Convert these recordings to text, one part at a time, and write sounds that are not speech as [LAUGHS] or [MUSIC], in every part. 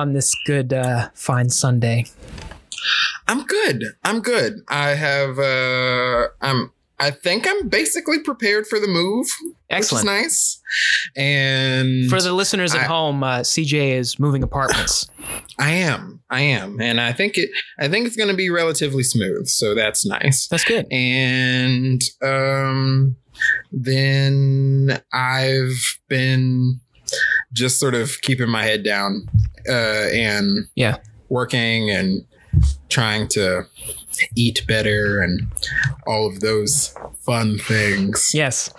on this good, uh, fine Sunday? I'm good. I'm good. I have. uh I'm. I think I'm basically prepared for the move. Excellent. Which is nice. And For the listeners at I- home, uh, CJ is moving apartments. [SIGHS] I am. I am, and I think it. I think it's going to be relatively smooth. So that's nice. That's good. and um then i've been just sort of keeping my head down uh and Yeah. working and trying to eat better and all of those fun things. Yes.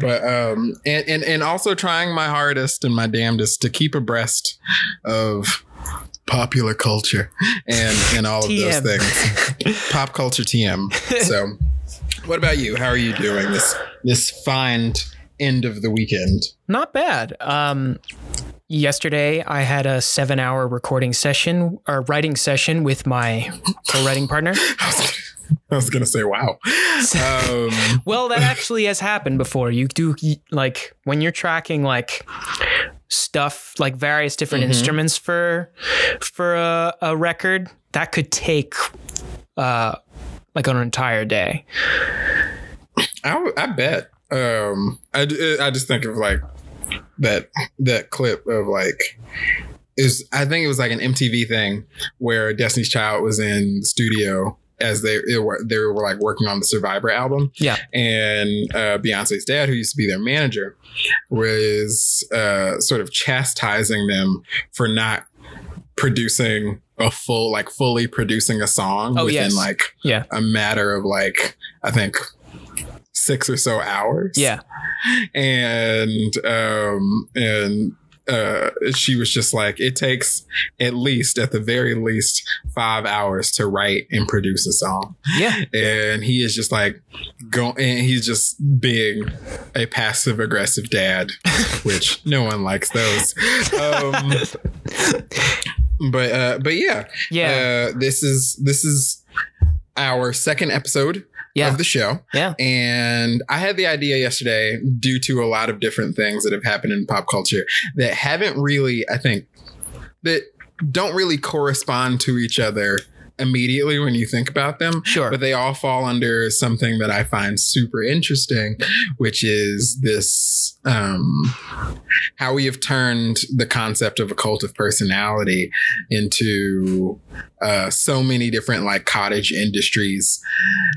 but um and, and and also trying my hardest and my damnedest to keep abreast of popular culture and and all of those things. [LAUGHS] Pop culture tm so what about you? How are you doing this this fine end of the weekend Not bad. Um, yesterday, I had a seven hour recording session or writing session with my co writing partner. [LAUGHS] I was, gonna say wow [LAUGHS] um Well, that actually has happened before. You do like when you're tracking like stuff like various different Mhm. instruments for for a, a record that could take uh like an entire day. I, I bet. Um, I I just think of like that that clip of like is I think it was like an MTV thing where Destiny's Child was in the studio as they it were they were like working on the Survivor album. Yeah. and uh, Beyonce's dad, who used to be their manager, was uh, sort of chastising them for not producing a full like fully producing a song Oh, within yes. like Yeah. a matter of like I think six or so hours. Yeah. And um and uh she was just like it takes at least at the very least five hours to write and produce a song Yeah. and he is just like going and he's just being a passive aggressive dad [LAUGHS] which no one likes those um but uh but yeah Yeah. uh, this is this is our second episode yeah. of the show. Yeah. And I had the idea yesterday due to a lot of different things that have happened in pop culture that haven't really, I think, that don't really correspond to each other immediately when you think about them. Sure. But they all fall under something that I find super interesting, which is this um, how we have turned the concept of a cult of personality into uh, so many different like cottage industries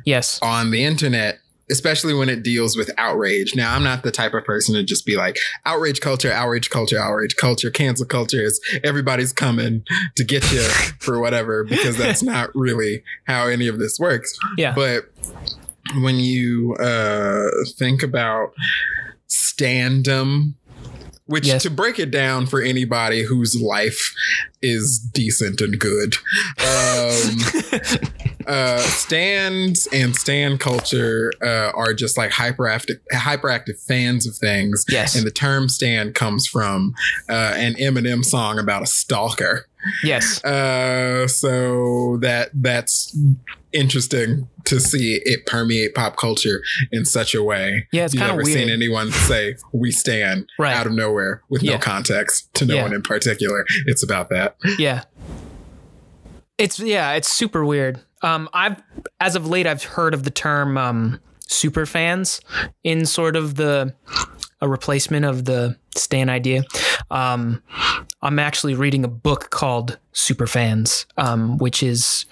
yes. on the internet. Especially when it deals with outrage. Now, I'm not the type of person to just be like, outrage culture, outrage culture, outrage culture, cancel culture is everybody's coming to get you [LAUGHS] for whatever, because that's not really how any of this works. Yeah. But when you uh, think about standom, which Yes. to break it down for anybody whose life is decent and good, um, [LAUGHS] uh, stans and stan culture uh, are just like hyperactive, hyperactive fans of things. yes. And the term stan comes from uh, an Eminem song about a stalker. Yes. Uh, so that that's interesting to see it permeate pop culture in such a way. Yeah. It's You've kind of never weird. seen anyone say "we stan" Right. out of nowhere with Yeah. no context to no Yeah. one in particular. It's about that. Yeah. It's yeah, it's super weird. Um I've as of late I've heard of the term um super fans in sort of the a replacement of the Stan idea. Um I'm actually reading a book called Super Fans, um, which is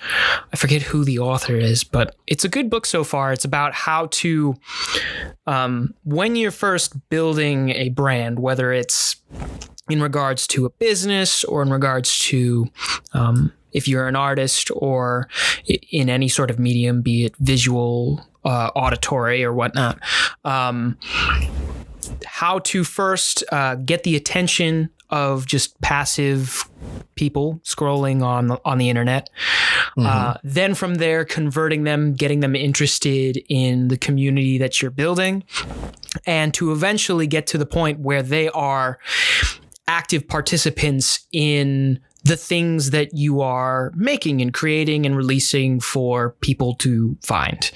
I forget who the author is, but it's a good book so far. It's about how to um when you're first building a brand, whether it's in regards to a business or in regards to um, if you're an artist or in any sort of medium, be it visual, uh, auditory, or whatnot. Um, how to first uh, get the attention of just passive people scrolling on on the internet. Uh, then from there, converting them, getting them interested in the community that you're building, and to eventually get to the point where they are active participants in the things that you are making and creating and releasing for people to find.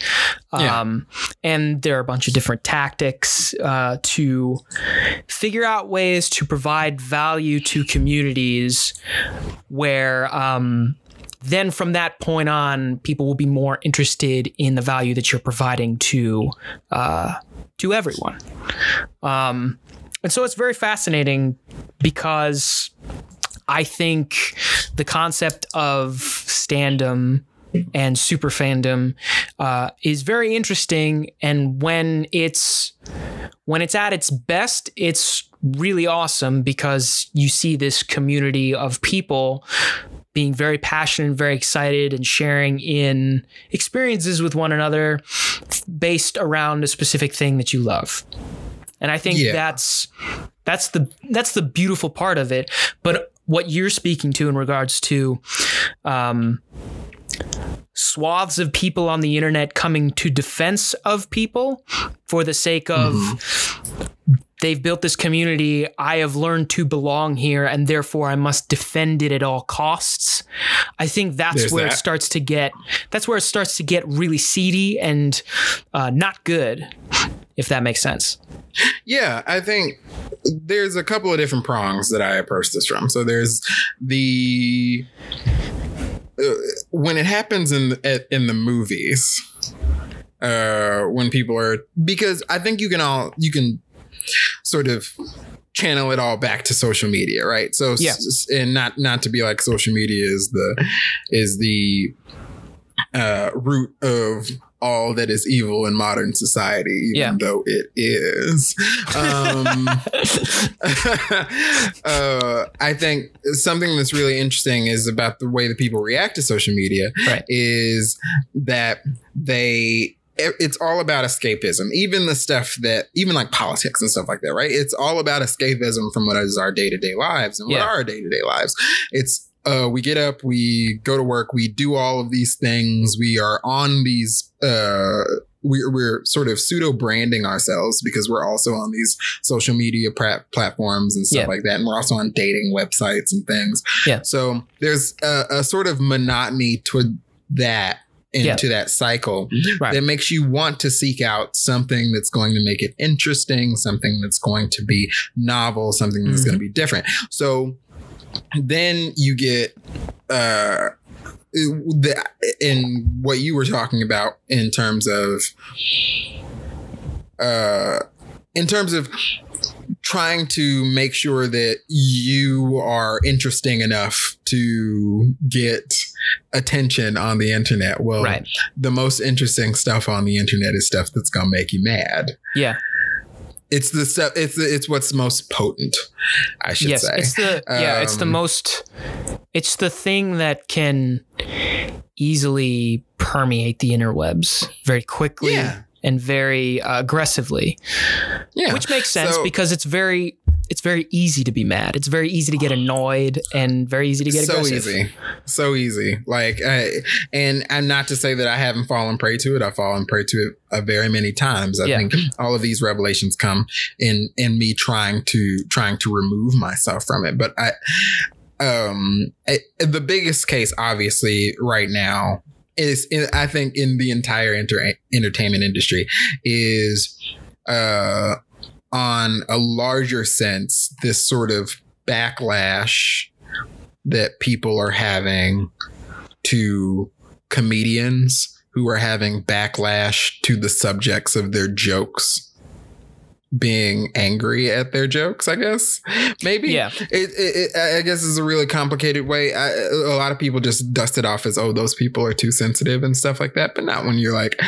Yeah. Um, and there are a bunch of different tactics uh, to figure out ways to provide value to communities where. Um, then from that point on, people will be more interested in the value that you're providing to uh, to everyone. Um, and so it's very fascinating because I think the concept of standom and super fandom uh, is very interesting. And when it's when it's at its best, it's really awesome because you see this community of people being very passionate and very excited and sharing in experiences with one another based around a specific thing that you love. And I think Yeah. that's that's the that's the beautiful part of it. But what you're speaking to in regards to um, swaths of people on the internet coming to defense of people for the sake of they've built this community. I have learned to belong here and therefore i must defend it at all costs. I think that's There's where it starts to get that's where it starts to get really seedy and uh, not good if that makes sense Yeah, I think there's a couple of different prongs that I approach this from. So there's the uh, when it happens in at, in the movies, uh, when people are because I think you can all you can sort of channel it all back to social media, right? So Yeah. and not not to be like social media is the is the uh, root of all that is evil in modern society, even Yeah. though it is. Um, [LAUGHS] uh, I think something that's really interesting is about the way that people react to social media Right. is that they it's all about escapism even the stuff that even like politics and stuff like that right it's all about escapism from what is our day-to-day lives and what Yeah. are our day-to-day lives it's uh, we get up, we go to work, we do all of these things. We are on these. Uh, we're, we're sort of pseudo branding ourselves because we're also on these social media pra- platforms and stuff Yeah. like that, and we're also on dating websites and things. Yeah. So there's a, a sort of monotony to that into Yeah. that cycle Right. that makes you want to seek out something that's going to make it interesting, something that's going to be novel, something that's Mhm. going to be different. So then you get uh the in what you were talking about in terms of uh in terms of trying to make sure that you are interesting enough to get attention on the internet. Well right. the most interesting stuff on the internet is stuff that's gonna make you mad. Yeah it's the stuff it's the, it's what's most potent i should yes say it's the yeah it's the Um, most it's the thing that can easily permeate the interwebs very quickly Yeah. and very uh, aggressively yeah which makes sense So- because it's very it's very easy to be mad. It's very easy to get [SIGHS] annoyed and very easy to get so aggressive. easy. So easy. Like I, and and not to say that i haven't fallen prey to it. I've fallen prey to it uh, very many times. I Yeah. think all of these revelations come in in me trying to trying to remove myself from it. But i um I, the biggest case obviously right now is in, i think in the entire enter- entertainment industry is uh on a larger sense this sort of backlash that people are having to comedians who are having backlash to the subjects of their jokes being angry at their jokes i guess maybe Yeah. it, it, it i guess is a really complicated way I, a lot of people just dust it off as oh those people are too sensitive and stuff like that but not when you're like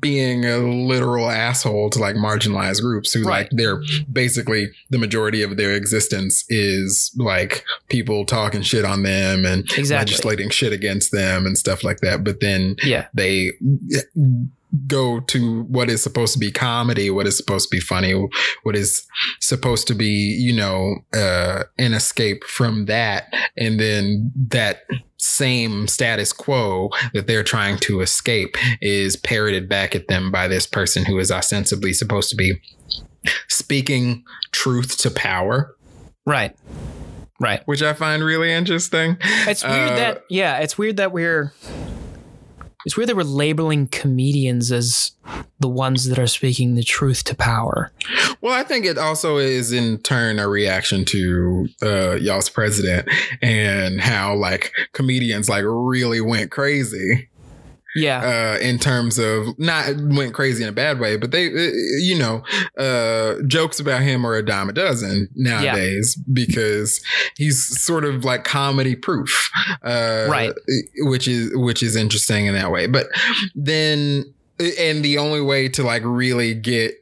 being a literal asshole to like marginalized groups who Right. like they're basically the majority of their existence is like people talking shit on them and Exactly. legislating shit against them and stuff like that but then yeah they go to what is supposed to be comedy, what is supposed to be funny, what is supposed to be, you know, uh, an escape from that. And then that same status quo that they're trying to escape is parroted back at them by this person who is ostensibly supposed to be speaking truth to power. right Right. which I find really interesting. It's weird Uh, that yeah, it's weird that we're it's weird that we're labeling comedians as the ones that are speaking the truth to power. Well, I think it also is in turn a reaction to uh, y'all's president and how like comedians like really went crazy Yeah. uh, in terms of not went crazy in a bad way, but they, uh, you know, uh, jokes about him are a dime a dozen nowadays because he's sort of like comedy proof, uh, Right. Which is which is interesting in that way. But then, and the only way to like really get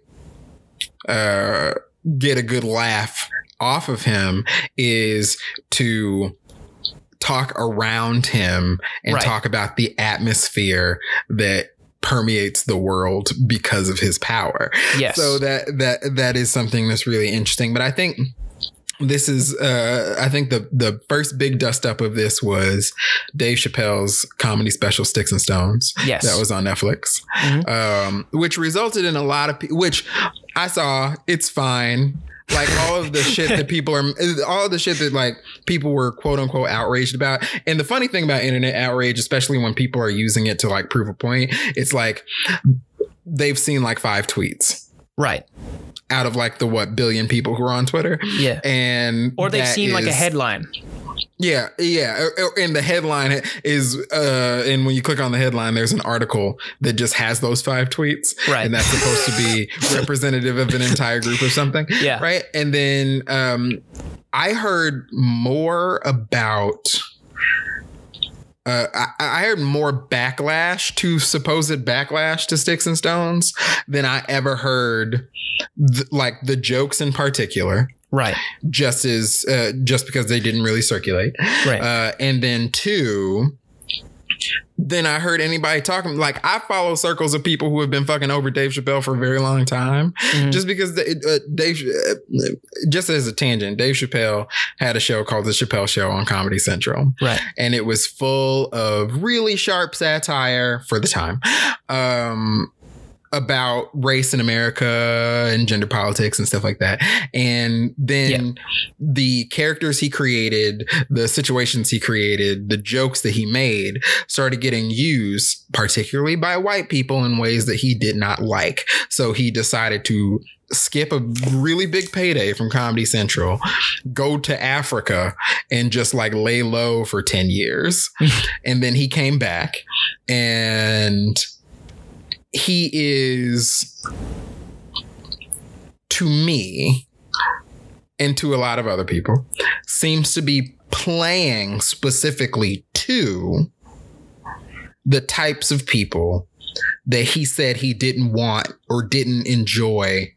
uh, get a good laugh off of him is to talk around him and Right. talk about the atmosphere that permeates the world because of his power. yes. So that that that is something that's really interesting. But I think this is uh I think the the first big dust up of this was Dave Chappelle's comedy special Sticks and Stones yes. that was on Netflix, Mhm. um, which resulted in a lot of pe- which I saw. It's fine. Like all of the shit that people are, all of the shit that like people were quote unquote outraged about. And the funny thing about internet outrage, especially when people are using it to like prove a point, it's like they've seen like five tweets right. out of like the what billion people who are on Twitter, Yeah. and Or they've seen like a headline. Yeah, yeah. Uh, And the headline is, uh, and when you click on the headline, there's an article that just has those five tweets. Right. And that's supposed to be [LAUGHS] representative of an entire group or something. Yeah. Right. And then um, I heard more about. Uh, I, I heard more backlash to supposed backlash to Sticks and Stones than I ever heard, th- like the jokes in particular, Right. just as uh, just because they didn't really circulate. Right. Uh, and then two, then I heard anybody talking like I follow circles of people who have been fucking over Dave Chappelle for a very long time. Mhm. Just because the, uh, Dave, uh, just as a tangent, Dave Chappelle had a show called The Chappelle Show on Comedy Central, right. and it was full of really sharp satire for the time. Um, about race in America and gender politics and stuff like that. And then the characters he created, the situations he created, the jokes that he made started getting used, particularly by white people in ways that he did not like. So he decided to skip a really big payday from Comedy Central, go to Africa and just like lay low for 10 years. [LAUGHS] and then he came back and he is to me and to a lot of other people seems to be playing specifically to the types of people that he said he didn't want or didn't enjoy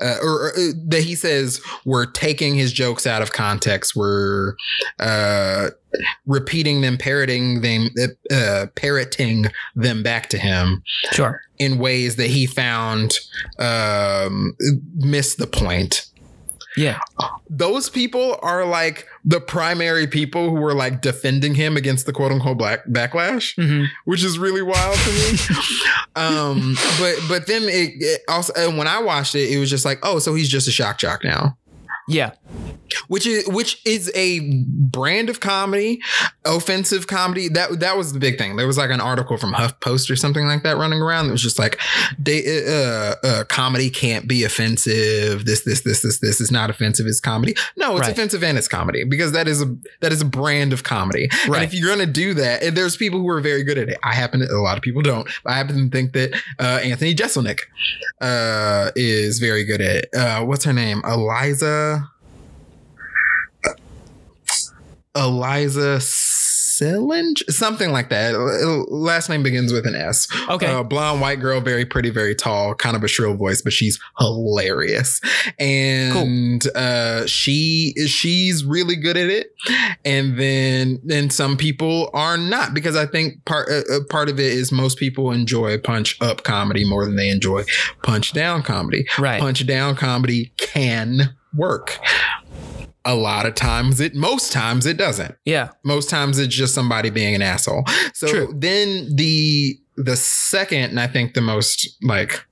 uh, or, or, uh, that he says we're taking his jokes out of context, were uh, repeating them, parroting them, uh, parroting them back to him Sure. in ways that he found um, missed the point. Yeah. Those people are like the primary people who were like defending him against the quote unquote black backlash hmm which is really wild to me. [LAUGHS] um, but but then it, it also and when I watched it, it was just like, oh, so he's just a shock jock now. Yeah. Which is which is a brand of comedy, offensive comedy. That that was the big thing. There was like an article from HuffPost or something like that running around. That was just like, they, uh, uh, comedy can't be offensive. This this this this this is not offensive. It's comedy. No, it's Right. offensive and it's comedy because that is a that is a brand of comedy. And Right. if you're gonna do that, and there's people who are very good at it. I happen to, a lot of people don't. But I happen to think that uh, Anthony Jeselnik uh, is very good at it. Uh, what's her name? Eliza. Eliza Sillinge, something like that. Last name begins with an S. Okay. Uh, blonde white girl, very pretty, very tall, kind of a shrill voice, but she's hilarious. And uh, she she's really good at it. And then then some people are not because I think part uh, uh, part of it is most people enjoy punch up comedy more than they enjoy punch down comedy. right. Punch down comedy can work. A lot of times it most times it doesn't Yeah. most times it's just somebody being an asshole so True. then the the second and i think the most like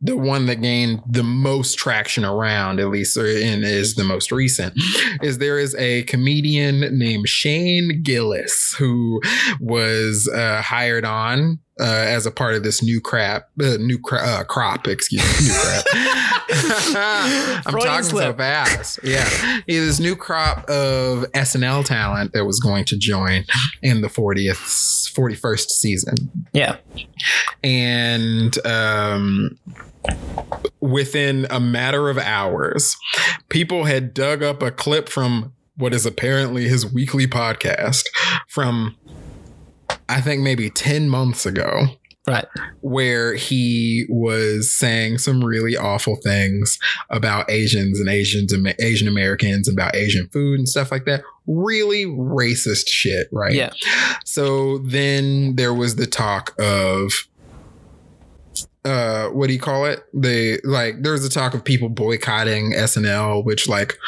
the one that gained the most traction around, at least, and is the most recent, is there is a comedian named Shane Gillis who was uh, hired on uh, as a part of this new crap, uh, new cra- uh, crop, excuse me, new crap. [LAUGHS] I'm Freudian talking so slip. fast. Yeah, He this new crop of SNL talent that was going to join in the 40th, 41st season, Yeah. and um, within a matter of hours, people had dug up a clip from what is apparently his weekly podcast from. I think maybe 10 months ago Right. where he was saying some really awful things about Asians and Asians and Asian Americans about Asian food and stuff like that. Really racist shit, right? Yeah. So then there was the talk of uh what do you call it? The like there was a talk of people boycotting SNL, which like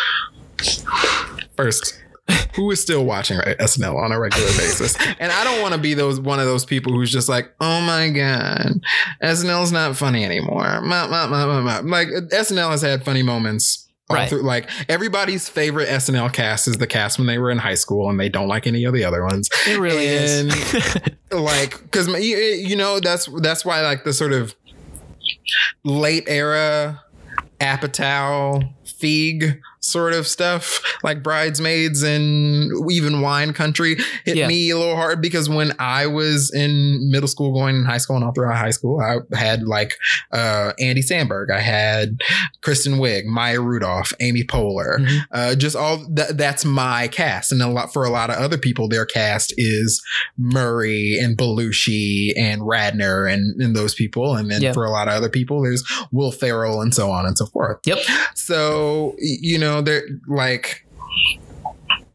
first [LAUGHS] who is still watching SNL on a regular basis? [LAUGHS] And I don't want to be those one of those people who's just like, oh my god, SNL's not funny anymore. Like SNL has had funny moments. all Right. through- like everybody's favorite SNL cast is the cast when they were in high school, and they don't like any of the other ones. It really And- is. [LAUGHS] Like, because you, you know that's that's why like the sort of late era Apatow Feig sort of stuff, like Bridesmaids and even Wine Country, hit Yeah. me a little hard because when I was in middle school, going in high school, and all throughout high school, I had like uh, Andy Samberg, I had Kristen Wiig, Maya Rudolph, Amy Poehler, Mhm. uh, just all that. That's my cast, and a lot for a lot of other people, their cast is Murray and Belushi and Radner and, and those people, and then Yeah. for a lot of other people, there's Will Ferrell and so on and so forth. Yep. So you know, they're like,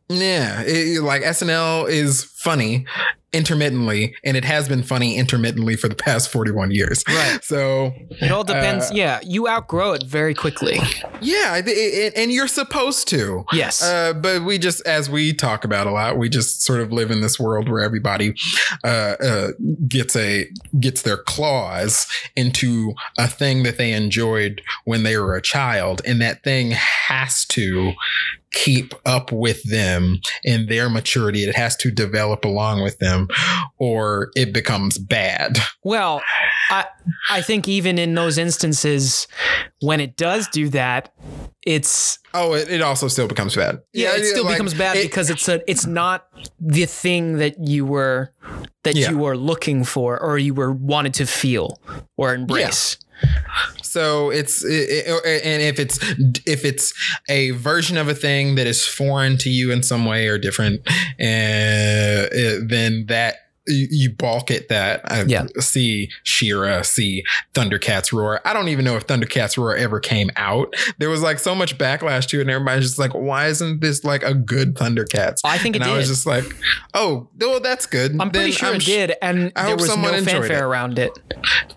yeah, it- like SNL is funny intermittently, and it has been funny intermittently for the past 41 years. Right. So It all depends. Uh, yeah. You outgrow it very quickly. yeah, I thi- it, and you're supposed to. Yes. Uh, but we just, as we talk about a lot, we just sort of live in this world where everybody uh, uh, gets a gets their claws into a thing that they enjoyed when they were a child, and that thing has to keep up with them in their maturity. It has to develop along with them, or it becomes bad. Well, I I think even in those instances when it does do that, it's Oh, it, it also still becomes bad. yeah, it still like, becomes bad it- because it's a it's not the thing that you were that Yeah. you were looking for or you were wanted to feel or embrace. So it's it, it- and if it's if it's a version of a thing that is foreign to you in some way or different, uh, it- then that you, you balk at that. I Yeah. see She-Ra, see Thundercats roar. I don't even know if Thundercats roar ever came out. There was like so much backlash to it, and everybody's just like, "Why isn't this like a good Thundercats?" I think it and I was just like, "Oh, well, that's good." I'm pretty Then sure it sh- did, and I there hope was someone no fanfare it. around it.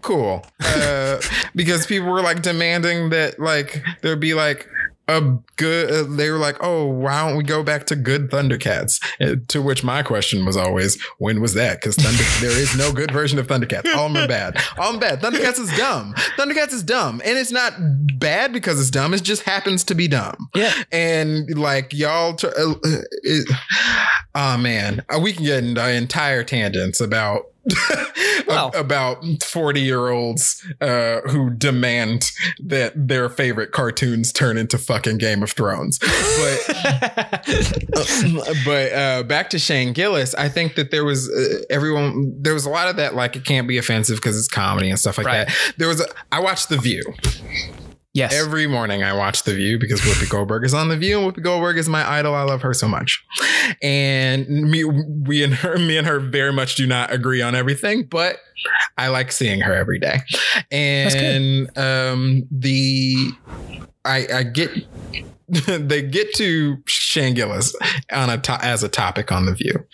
cool uh, [LAUGHS] because people were like demanding that like there'd be like a good uh, they were like oh why don't we go back to good thundercats? Uh, to which my question was always when was that? Because thunder [LAUGHS] there is no good version of thundercats. All them are bad. All them bad. Thundercats is dumb. Thundercats is dumb. And it's not bad because it's dumb. It just happens to be dumb. Yeah. and like y'all tr- uh, uh, it, oh man. We can get into entire tangents about [LAUGHS] About 40 year olds uh, who demand that their favorite cartoons turn into fucking game of thrones but [LAUGHS] but uh, back to Shane Gillis, I think that there was uh, everyone. There was a lot of that, like it can't be offensive because it's comedy and stuff like Right. that. There was. A, I watched The View yes. every morning. I watch The View because Whoopi Goldberg is on The View, and Whoopi Goldberg is my idol. I love her so much, and me, we and her, me and her, very much do not agree on everything, but I like seeing her every day. And um, the I, I get [LAUGHS] they get to Shane Gillis on a to- as a topic on the View,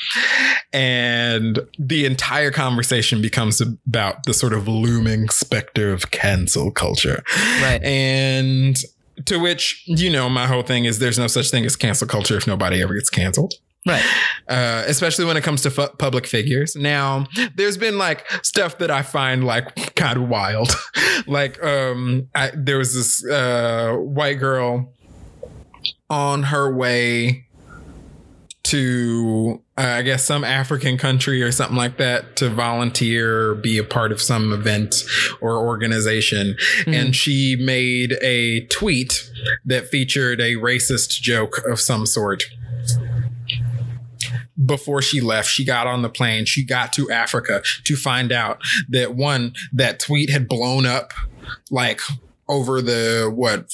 and the entire conversation becomes about the sort of looming specter of cancel culture, right. and to which you know my whole thing is there's no such thing as cancel culture if nobody ever gets canceled. Right. uh, especially when it comes to fu- public figures. Now, there's been like stuff that I find like kind of wild. [LAUGHS] like, um, I, there was this uh, white girl on her way to, uh, I guess, some African country or something like that to volunteer, be a part of some event or organization. Mhm. And she made a tweet that featured a racist joke of some sort before she left, she got on the plane. She got to Africa to find out that one, that tweet had blown up like over the what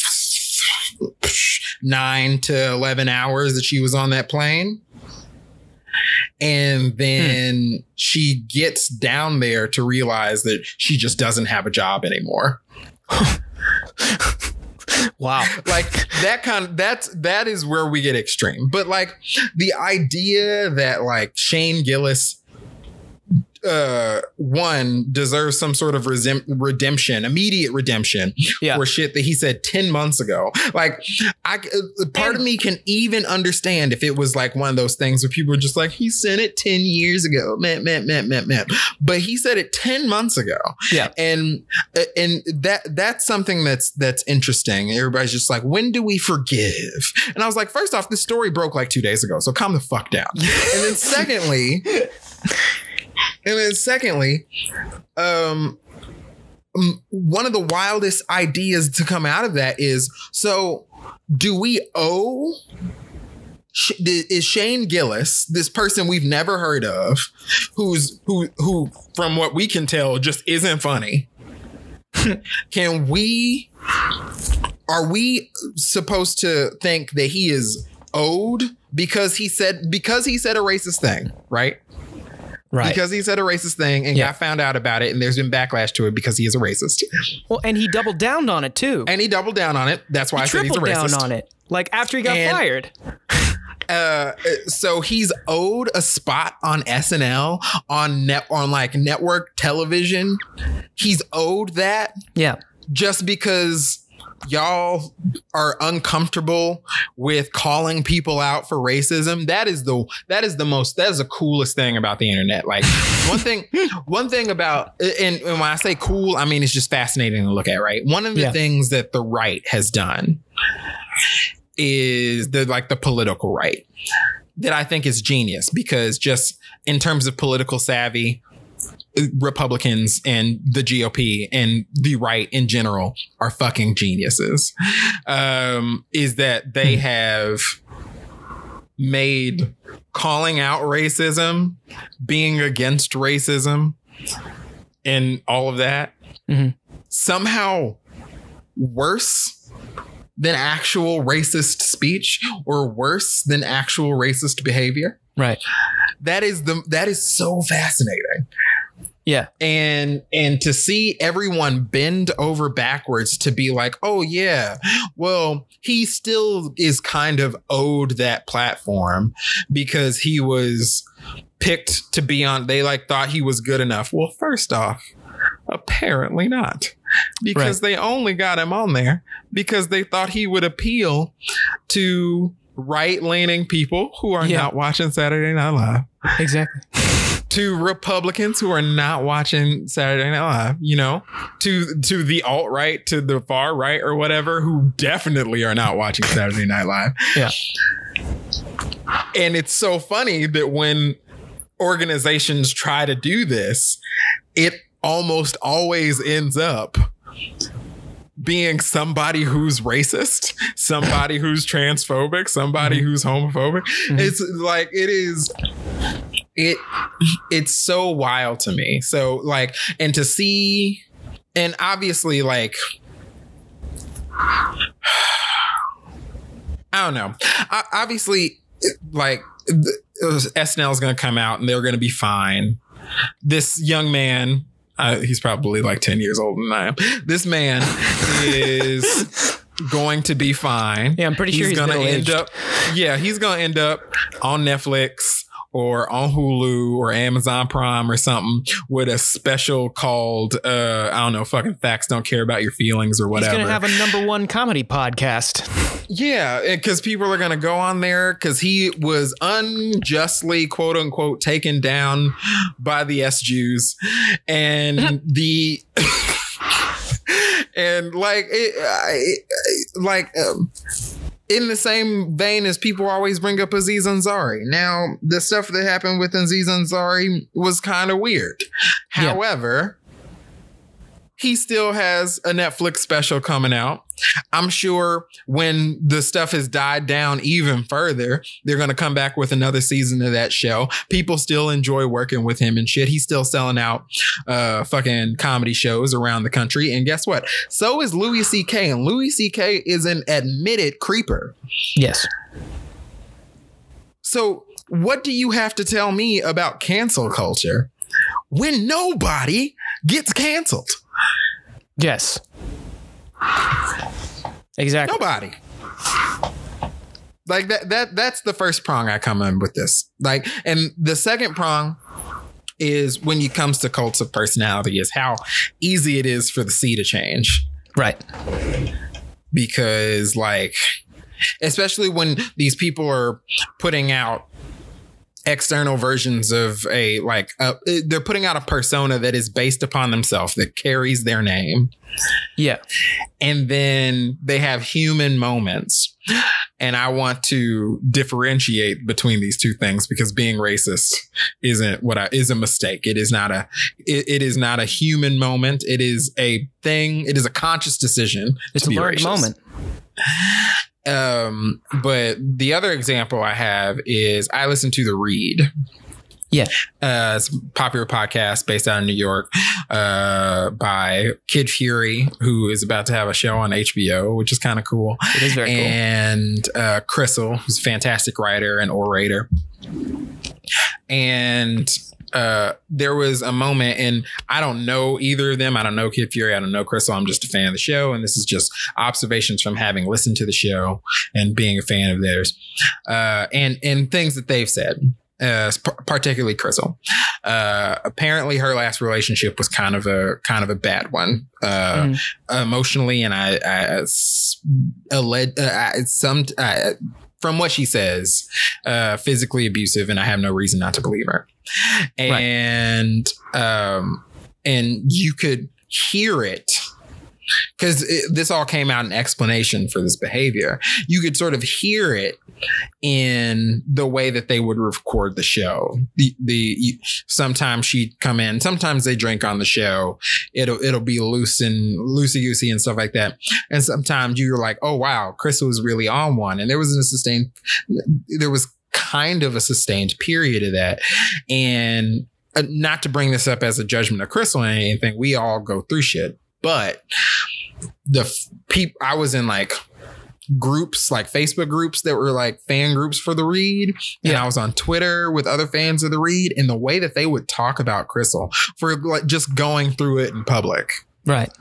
nine to 11 hours that she was on that plane. And then hmm. she gets down there to realize that she just doesn't have a job anymore. [LAUGHS] Wow. [LAUGHS] like that kind of that's that is where we get extreme but like the idea that like shane gillis uh one deserves some sort of resem- redemption immediate redemption Yeah. for shit that he said 10 months ago. Like i uh, part of me can even understand if it was like one of those things where people are just like he said it 10 years ago. Man man man man man but he said it 10 months ago. Yeah. and uh, and that that's something that's that's interesting. Everybody's just like when do we forgive? And i was like first off this story broke like two days ago so calm the fuck down. [LAUGHS] And then secondly and then secondly um one of the wildest ideas to come out of that is so do we owe is Shane Gillis, this person we've never heard of, who's who who from what we can tell just isn't funny. [LAUGHS] can we are we supposed to think that he is owed because he said because he said a racist thing, right? Right. Because he said a racist thing and Yeah. got found out about it and there's been backlash to it because he is a racist. well, and he doubled down on it too. And he doubled down on it. That's why I he said he's a tripled down on it. Like after he got And- fired. [LAUGHS] uh so he's owed a spot on SNL on net on like network television. He's owed that Yeah. just because y'all are uncomfortable with calling people out for racism. That is the that is the most that is the coolest thing about the internet. Like one thing [LAUGHS] one thing about and, and when I say cool, I mean it's just fascinating to look at, right? One of the Yeah. things that the right has done is the like the political right that I think is genius because just in terms of political savvy, Republicans and the GOP and the right in general are fucking geniuses. Um, is that they have made calling out racism, being against racism, and all of that Mhm. somehow worse than actual racist speech or worse than actual racist behavior. Right. That is the that is so fascinating Yeah. and and to see everyone bend over backwards to be like oh yeah well he still is kind of owed that platform because he was picked to be on they like thought he was good enough well first off apparently not because they only got him on there because they thought he would appeal to right-leaning people who are Yeah. not watching Saturday Night Live Exactly. To Republicans who are not watching Saturday Night Live, you know, to to the alt right, to the far right or whatever, who definitely are not watching Saturday Night Live. Yeah. And it's so funny that when organizations try to do this, it almost always ends up being somebody who's racist, somebody who's transphobic, somebody who's homophobic. Mhm. It's like it is it it's so wild to me. So like and to see and obviously like [SIGHS] I don't know. I, obviously like the, SNL is going to come out and they're going to be fine. This young man uh, he's probably like 10 years older than I am. This man is [LAUGHS] going to be fine. Yeah, I'm pretty sure he's gonna end up. Yeah, he's gonna end up on Netflix or on Hulu or Amazon Prime or something with a special called uh I don't know, fucking facts don't care about your feelings or whatever. He's gonna have a number one comedy podcast. Yeah, because people are gonna go on there because he was unjustly, quote unquote, taken down by the S Jews, and [LAUGHS] the [LAUGHS] and like it, I- like um, in the same vein as people always bring up Aziz Ansari. Now, the stuff that happened with Aziz Ansari was kind of weird. Yeah. However, he still has a Netflix special coming out. I'm sure when the stuff has died down even further, they're going to come back with another season of that show. People still enjoy working with him and shit. He's still selling out uh fucking comedy shows around the country. And guess what? So is Louis C.K. And Louis C.K. is an admitted creeper. yes. So what do you have to tell me about cancel culture when nobody gets canceled? Yes. Exactly. Nobody. Like that that that's the first prong I come in with this. Like and the second prong is when it comes to cults of personality is how easy it is for the sea to change Right. because like especially when these people are putting out external versions of a like uh, they're putting out a persona that is based upon themselves that carries their name Yeah. and then they have human moments. And I want to differentiate between these two things because being racist isn't what I is a mistake. It is not a it, it is not a human moment. It is a thing. It is a conscious decision. It's a learned racist. moment. Um, but the other example I have is I listen to the Read. Yeah. Uh, it's a popular podcast based out of New York uh, by Kid Fury, who is about to have a show on HBO, which is kind of cool. It is very cool. and uh, Crissle, who's a fantastic writer and orator. And uh, there was a moment, and I don't know either of them. I don't know Kid Fury. I don't know Crissle. I'm just a fan of the show, and this is just observations from having listened to the show and being a fan of theirs, uh, and and things that they've said. Uh, particularly Crissle. Uh, apparently, her last relationship was kind of a kind of a bad one. Uh, Mhm. emotionally and I alleged uh, I, some uh, from what she says, uh, physically abusive, and I have no reason not to believe her. Right. And um, and you could hear it because this all came out in explanation for this behavior. You could sort of hear it in the way that they would record the show. The the sometimes she'd come in, sometimes they drink on the show. It'll it'll be loose and loosey goosey and stuff like that. And sometimes you're like, oh wow, Crissle was really on one, and there was a sustained, there was kind of a sustained period of that, and. Uh, not to bring this up as a judgment of Crissle or anything, we all go through shit. But the people I was in like groups, like Facebook groups that were like fan groups for the read. And Yeah. I was on Twitter with other fans of the read, and the way that they would talk about Crissle for like just going through it in public Right.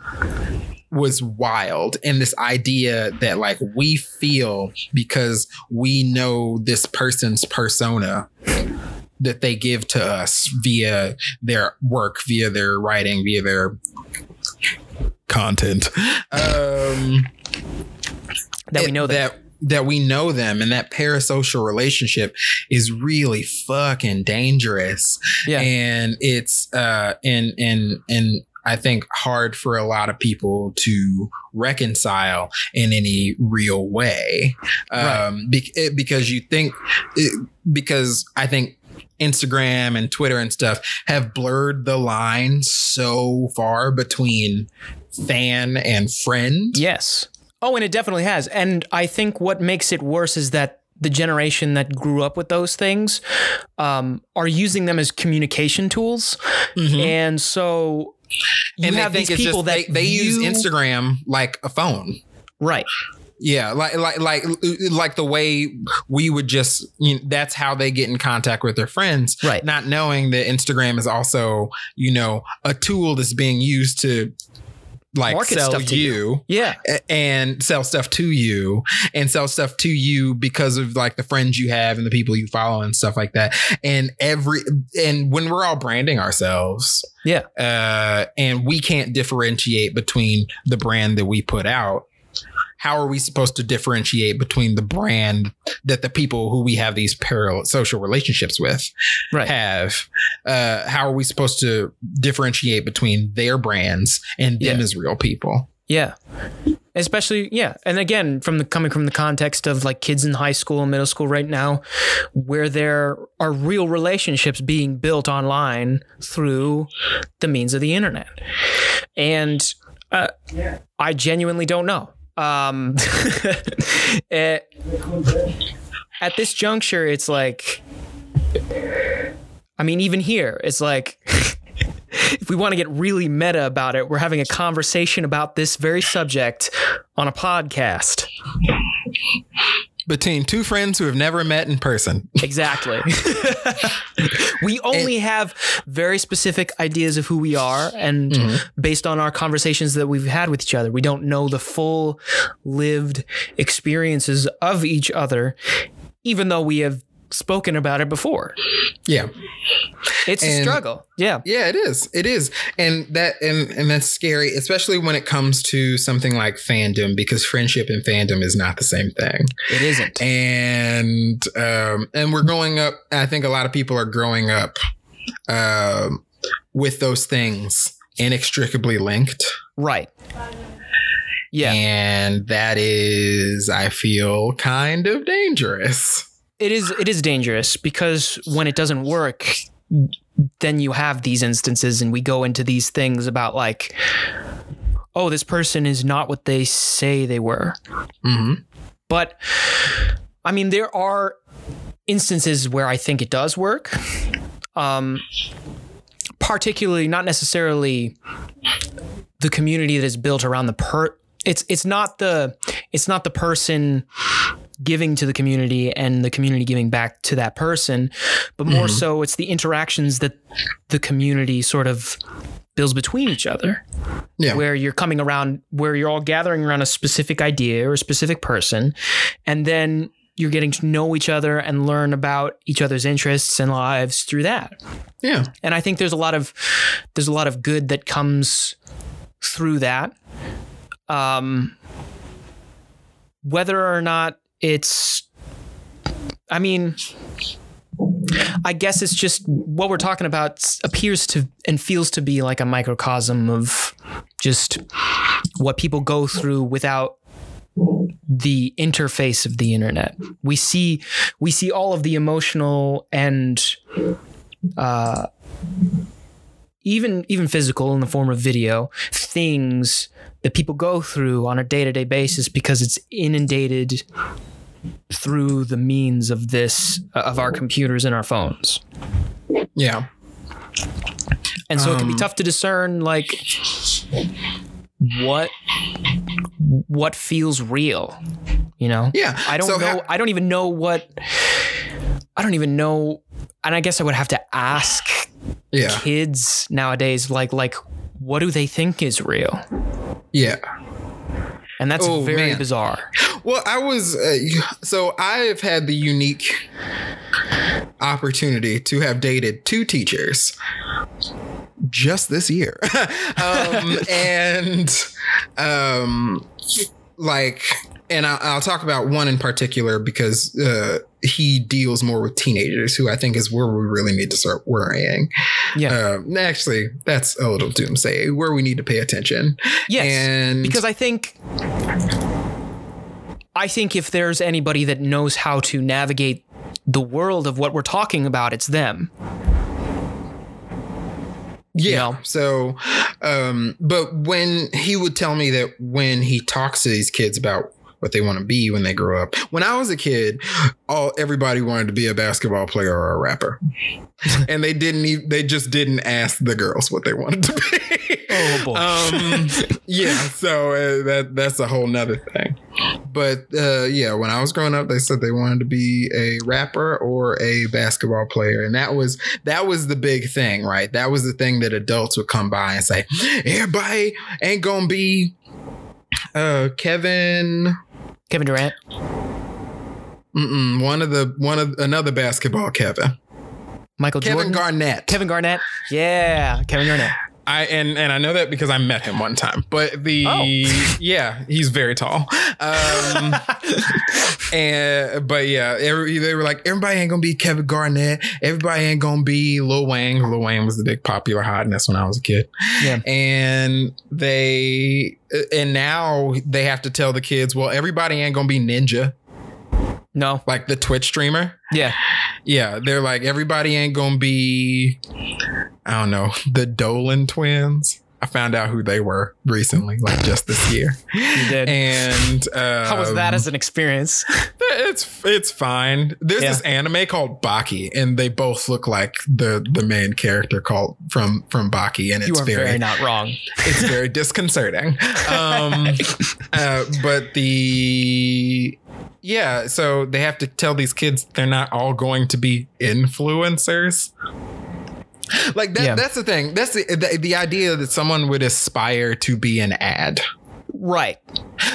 was wild. And this idea that like we feel because we know this person's persona that they give to us via their work, via their writing, via their content. Um That we know that. that that we know them and that parasocial relationship is really fucking dangerous Yeah. and it's uh and and and I think hard for a lot of people to reconcile in any real way Right. um be- because you think it- because I think Instagram and Twitter and stuff have blurred the line so far between fan and friend Yes. Oh, and it definitely has. And I think what makes it worse is that the generation that grew up with those things um, are using them as communication tools. Mhm. And so you and have think these it's people just that they, they use Instagram like a phone. Right. Yeah, like like like like the way we would just you know, that's how they get in contact with their friends, Right. Not knowing that Instagram is also you know a tool that's being used to like Market sell stuff to you Yeah. and sell stuff to you and sell stuff to you because of like the friends you have and the people you follow and stuff like that and every and when we're all branding ourselves Yeah. uh and we can't differentiate between the brand that we put out how are we supposed to differentiate between the brand that the people who we have these parallel social relationships with Right. have uh how are we supposed to differentiate between their brands and them Yeah. as real people Yeah. Especially, yeah. And again, from the coming from the context of like kids in high school and middle school right now, where there are real relationships being built online through the means of the internet. And uh, I genuinely don't know. Um, [LAUGHS] eh, at this juncture, it's like, I mean, even here, it's like, [LAUGHS] if we want to get really meta about it, we're having a conversation about this very subject on a podcast. Between two friends who have never met in person. Exactly. [LAUGHS] we only have very specific ideas of who we are, and mm-hmm. based on our conversations that we've had with each other, we don't know the full lived experiences of each other, even though we have spoken about it before. Yeah. It's a struggle. Yeah. Yeah, it is. It is. And that and and that's scary, especially when it comes to something like fandom because friendship and fandom is not the same thing. It isn't. And um and we're growing up I think a lot of people are growing up um with those things inextricably linked. Right. Yeah. And that is I feel kind of dangerous. It is it is dangerous because when it doesn't work then you have these instances and we go into these things about like oh this person is not what they say they were Mhm. but i mean there are instances where i think it does work um particularly not necessarily the community that is built around the per it's it's not the it's not the person giving to the community and the community giving back to that person, but more so it's the interactions that the community sort of builds between each other. Yeah. Where you're coming around, where you're all gathering around a specific idea or a specific person, and then you're getting to know each other and learn about each other's interests and lives through that. Yeah. And I think there's a lot of there's a lot of good that comes through that. Um, whether or not it's, I mean, I guess it's just what we're talking about appears to and feels to be like a microcosm of just what people go through without the interface of the internet. We see we see all of the emotional and uh, even even physical in the form of video things that people go through on a day-to-day basis because it's inundated through the means of this of our computers and our phones Yeah. and so it can be Um, tough to discern like what what feels real you know Yeah. I don't So know. how- I don't even know what. I don't even know. And I guess I would have to ask yeah. kids nowadays, like, like, what do they think is real? Yeah. And that's Oh, very man. bizarre. Well, I was uh, so I've had the unique opportunity to have dated two teachers just this year, [LAUGHS] um, [LAUGHS] and um, like, and I, I'll talk about one in particular because uh, he deals more with teenagers, who I think is where we really need to start worrying. Yeah. Um, actually, that's a little doomsday. Where we need to pay attention. Yes. and because I think. I think if there's anybody that knows how to navigate the world of what we're talking about, it's them. Yeah. know? So, um, but when he would tell me that when he talks to these kids about what they want to be when they grow up, when I was a kid, all everybody wanted to be a basketball player or a rapper, and they didn't. Even, they just didn't ask the girls what they wanted to be. Oh boy. um, [LAUGHS] yeah, so uh, that that's a whole nother thing. But uh, yeah, when I was growing up, they said they wanted to be a rapper or a basketball player, and that was that was the big thing, right? That was the thing that adults would come by and say, "Everybody ain't gonna be uh, Kevin." Kevin Durant. Mm-mm, one of the one of another basketball Kevin, Michael Kevin Jordan. Garnett. Kevin Garnett. Yeah, Kevin Garnett. I and and I know that because I met him one time. But the Oh. yeah, he's very tall. Um, [LAUGHS] and but yeah, every, they were like, everybody ain't gonna be Kevin Garnett. Everybody ain't gonna be Lil Wayne. Lil Wayne was the big popular hotness when I was a kid. Yeah. And they and now they have to tell the kids, well, everybody ain't gonna be Ninja, No. like the Twitch streamer. Yeah. Yeah, they're like everybody ain't gonna be. I don't know the Dolan twins. I found out who they were recently, like just this year. [LAUGHS] You did. And um, How was that as an experience? [LAUGHS] It's it's fine. There's Yeah. this anime called Baki, and they both look like the the main character called from from Baki, and you it's are very, very not wrong. [LAUGHS] it's very disconcerting. Um, uh, but the yeah, so they have to tell these kids they're not all going to be influencers. [LAUGHS] Like that, Yeah. that's the thing. That's the, the the idea that someone would aspire to be an ad. Right.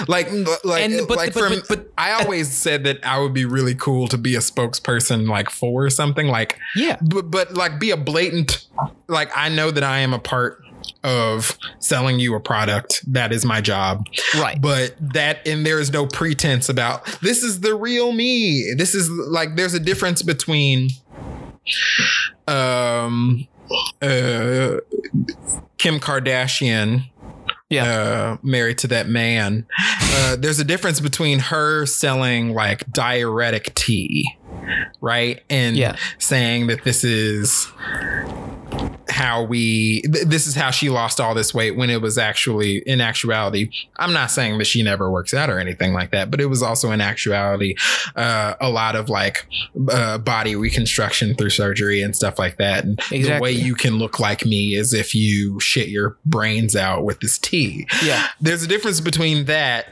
Like, like, And- but- like but- from, but- but- I always said that I would be really cool to be a spokesperson, like for something, like Yeah. but, but like be a blatant like i know that i am a part of selling you a product that is my job Right. but that and there is no pretense about this is the real me this is like there's a difference between um uh kim kardashian Yeah. uh, married to that man. Uh, there's a difference between her selling like diuretic tea, right? And Yeah. saying that this is how we th- this is how she lost all this weight when it was actually in actuality i'm not saying that she never works out or anything like that but it was also in actuality uh, a lot of like uh, body reconstruction through surgery and stuff like that and the way you can look like me is if you shit your brains out with this tea Yeah. there's a difference between that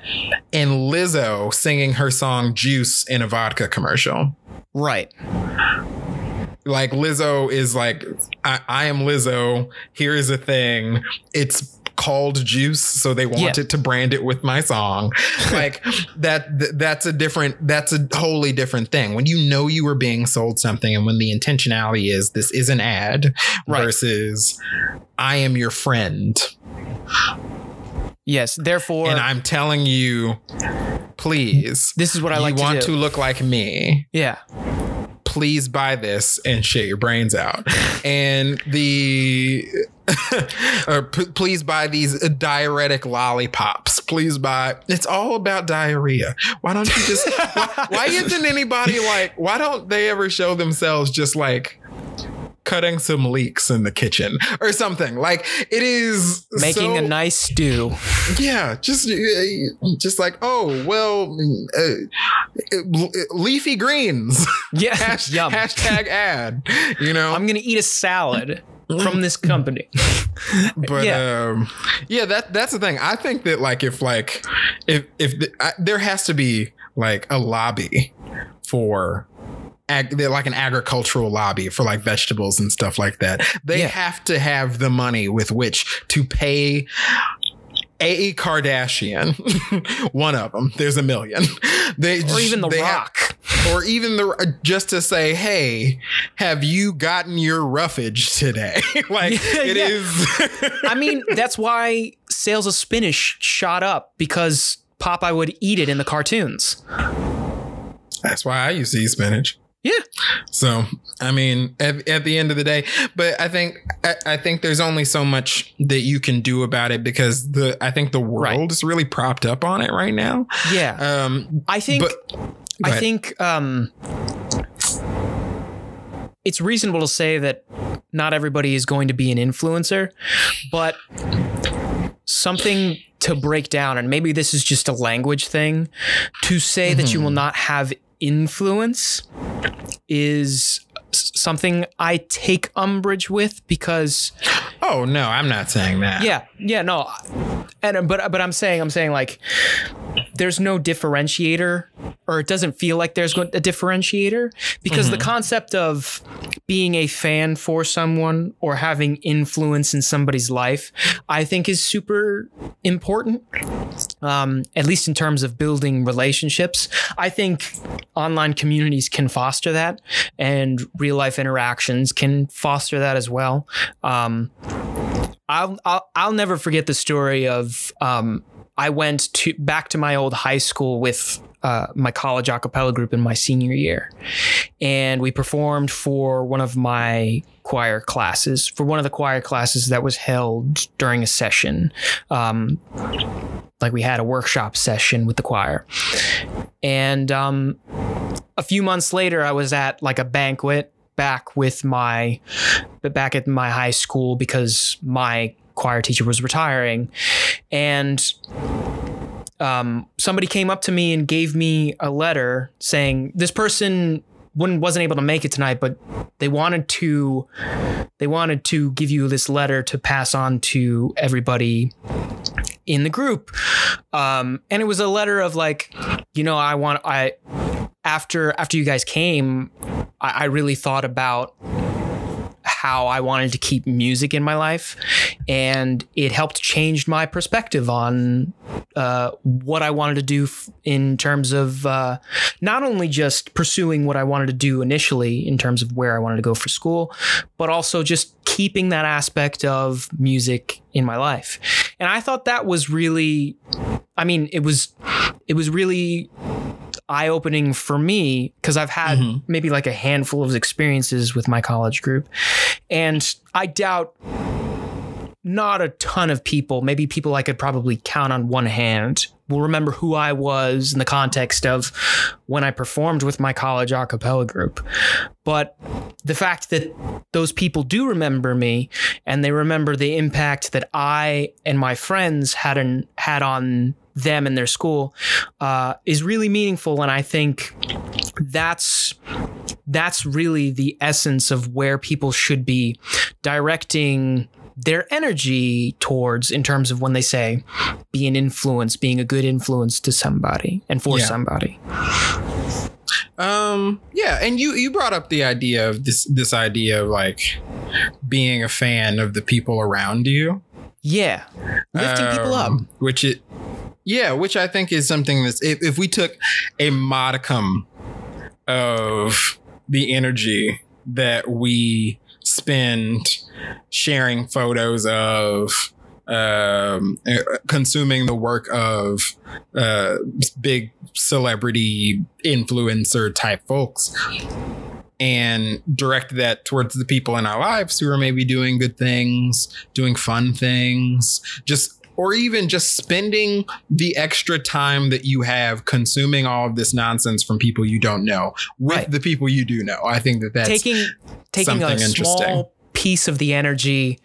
and lizzo singing her song juice in a vodka commercial Right. Like Lizzo is like, I, I am Lizzo. Here is a thing. It's called Juice, so they wanted Yeah. to brand it with my song. [LAUGHS] like that. th- That's a different. That's a wholly different thing. When you know you were being sold something, and when the intentionality is this is an ad Right. versus I am your friend, Yes. Therefore, and I'm telling you, please. this is what I you like to want do. to look like me yeah. Please buy this and shit your brains out. And the [LAUGHS] or p- please buy these diuretic lollipops. Please buy. It's all about diarrhea. Why don't you just? why, why isn't anybody like? Why don't they ever show themselves just like? Cutting some leeks in the kitchen or something like it is Making so- a nice stew. yeah, just uh, just like oh well, uh, uh, leafy greens. [LAUGHS] Yeah. Hash- Yum. hashtag ad. You know, I'm gonna eat a salad from this company. [LAUGHS] but yeah. um, yeah, that that's the thing. I think that like if like if if the, I, there has to be like a lobby for. Ag, they're like an agricultural lobby for like vegetables and stuff like that. They Yeah. have to have the money with which to pay a Kardashian, [LAUGHS] one of them. There's a million. They Or even The they have- Rock. or even the just to say, "Hey, have you gotten your roughage today?" [LAUGHS] like [LAUGHS] Yeah, it yeah. is. I mean, that's why sales of spinach shot up because Popeye would eat it in the cartoons. That's why I used to eat spinach. Yeah. So I mean, at, at the end of the day, but I think I, I think there's only so much that you can do about it because the I think the world Right. is really propped up on it right now. Yeah. Um, I think but I think um it's reasonable to say that not everybody is going to be an influencer, but something to break down and maybe this is just a language thing to say that you will not have influence is something I take umbrage with because Oh no, I'm not saying that. Yeah, yeah, no, and but but I'm saying I'm saying like there's no differentiator, or it doesn't feel like there's a differentiator because the concept of being a fan for someone or having influence in somebody's life, I think, is super important. Um, at least in terms of building relationships, I think online communities can foster that, and real life interactions can foster that as well. Um, I'll, I'll I'll never forget the story of um, I went to back to my old high school with uh, my college a group in my senior year, and we performed for one of my choir classes for one of the choir classes that was held during a session. Um, like we had a workshop session with the choir, and um, a few months later, I was at like a banquet back with my back at my high school because my choir teacher was retiring. And um, somebody came up to me and gave me a letter saying this person wouldn't wasn't able to make it tonight but they wanted to they wanted to give you this letter to pass on to everybody in the group. Um, and it was a letter of like you know i want i after after you guys came I, I really thought about how I wanted to keep music in my life, and it helped change my perspective on uh, what I wanted to do f- in terms of uh, not only just pursuing what I wanted to do initially in terms of where I wanted to go for school, but also just keeping that aspect of music in my life. And I thought that was really, I mean, it was, it was really eye opening for me because I've had Mhm. maybe like a handful of experiences with my college group. And I doubt not a ton of people, maybe people I could probably count on one hand, will remember who I was in the context of when I performed with my college a cappella group. But the fact that those people do remember me and they remember the impact that I and my friends had an, had on them and their school uh, is really meaningful. And I think that's that's really the essence of where people should be directing their energy towards in terms of when they say be an influence, being a good influence to somebody and for Yeah. somebody. Um. Yeah, and you you brought up the idea of this this idea of like being a fan of the people around you, Yeah. Lifting people up. Um, which it yeah, which I think is something that's if, if we took a modicum of the energy that we spend sharing photos of um, uh, consuming the work of uh, big celebrity influencer type folks and direct that towards the people in our lives who are maybe doing good things, doing fun things, just or even just spending the extra time that you have consuming all of this nonsense from people you don't know with Right. the people you do know. I think that that's taking taking a small piece of the energy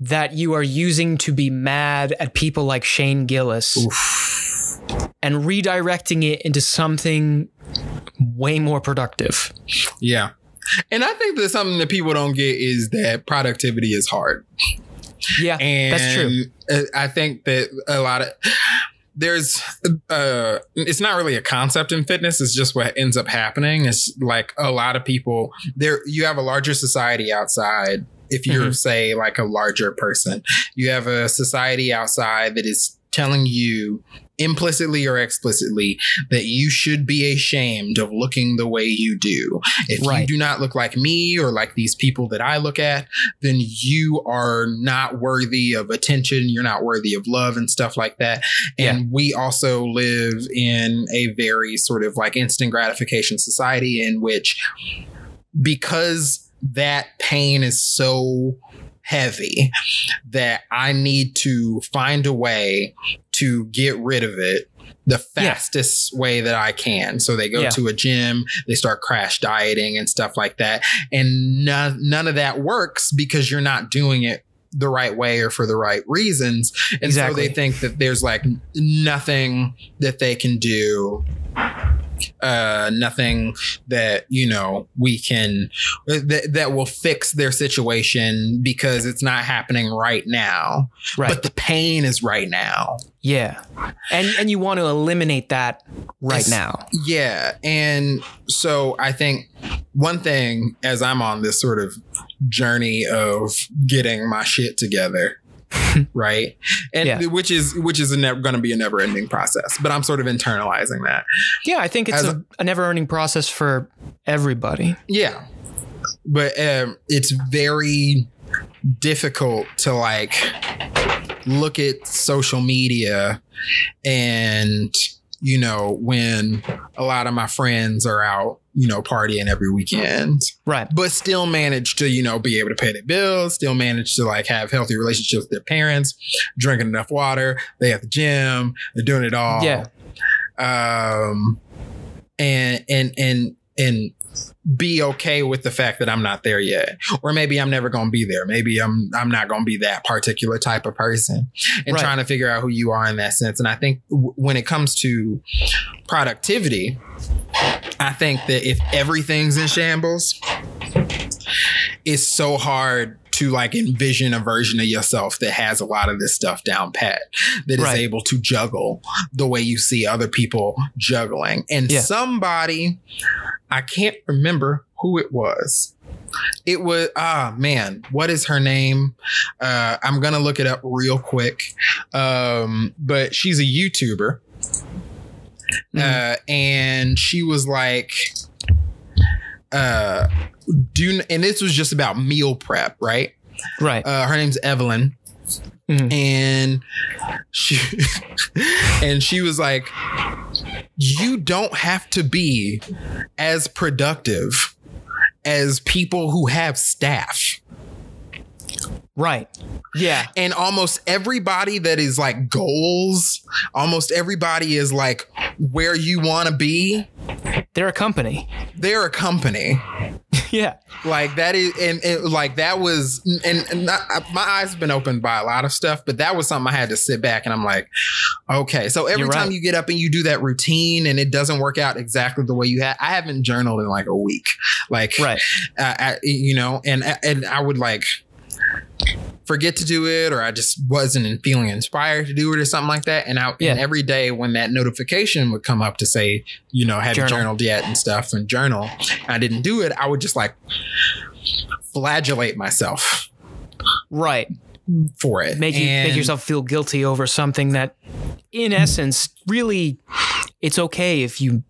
that you are using to be mad at people like Shane Gillis and redirecting it into something way more productive. Yeah. And I think that something that people don't get is that productivity is hard. Yeah, And that's true. uh, I think that a lot of there's uh it's not really a concept in fitness it's just what ends up happening it's like a lot of people there you have a larger society outside if you're Mhm. say like a larger person you have a society outside that is telling you implicitly or explicitly that you should be ashamed of looking the way you do if you do not look like me or like these people that I look at then you are not worthy of attention. You're not worthy of love and stuff like that. And we also live in a very sort of like instant gratification society in which, because that pain is so heavy, that I need to find a way to get rid of it the Yeah. fastest way that I can. So they go Yeah. to a gym, they start crash dieting and stuff like that. And none, none of that works because you're not doing it the right way or for the right reasons. And Exactly. so they think that there's like nothing that they can do uh, nothing that you know we can that, that will fix their situation because it's not happening right now Right. but the pain is right now yeah. And and you want to eliminate that right Yes. now. yeah and so i think one thing as i'm on this sort of journey of getting my shit together [LAUGHS] right and Yeah. which is which is never going to be a never ending process but i'm sort of internalizing that Yeah, I think it's As a, a never-ending process for everybody. Yeah. But um, it's very difficult to like look at social media and you know when a lot of my friends are out you know partying every weekend Right. but still manage to you know be able to pay their bills still manage to like have healthy relationships with their parents drinking enough water they at the gym they're doing it all Yeah. um and and and and be okay with the fact that I'm not there yet or maybe I'm never going to be there maybe I'm I'm not going to be that particular type of person and Right. trying to figure out who you are in that sense and I think w- when it comes to productivity I think that if everything's in shambles it's so hard to like envision a version of yourself that has a lot of this stuff down pat that is Right. able to juggle the way you see other people juggling. And Yeah. somebody i can't remember who it was. It was ah man what is her name? Uh i'm gonna look it up real quick. Um but she's a youtuber Mhm. uh and she was like uh do and this was just about meal prep right right. uh her name's evelyn Mhm. and she [LAUGHS] and she was like you don't have to be as productive as people who have staff Right. Yeah. and almost everybody that is like goals almost everybody is like where you want to be They're a company. they're a company [LAUGHS] yeah. like that is and, and like that was and, and not, my eyes have been opened by a lot of stuff but that was something i had to sit back and i'm like okay so every You're time right. you get up and you do that routine and it doesn't work out exactly the way you had i haven't journaled in like a week like Right. uh, I, you know and and i would like forget to do it or i just wasn't feeling inspired to do it or something like that and i Yeah. and every day when that notification would come up to say you know have you Journal. journaled yet and stuff and journal i didn't do it i would just like flagellate myself Right. for it Make you make yourself feel guilty over something that, in essence, really, it's okay if you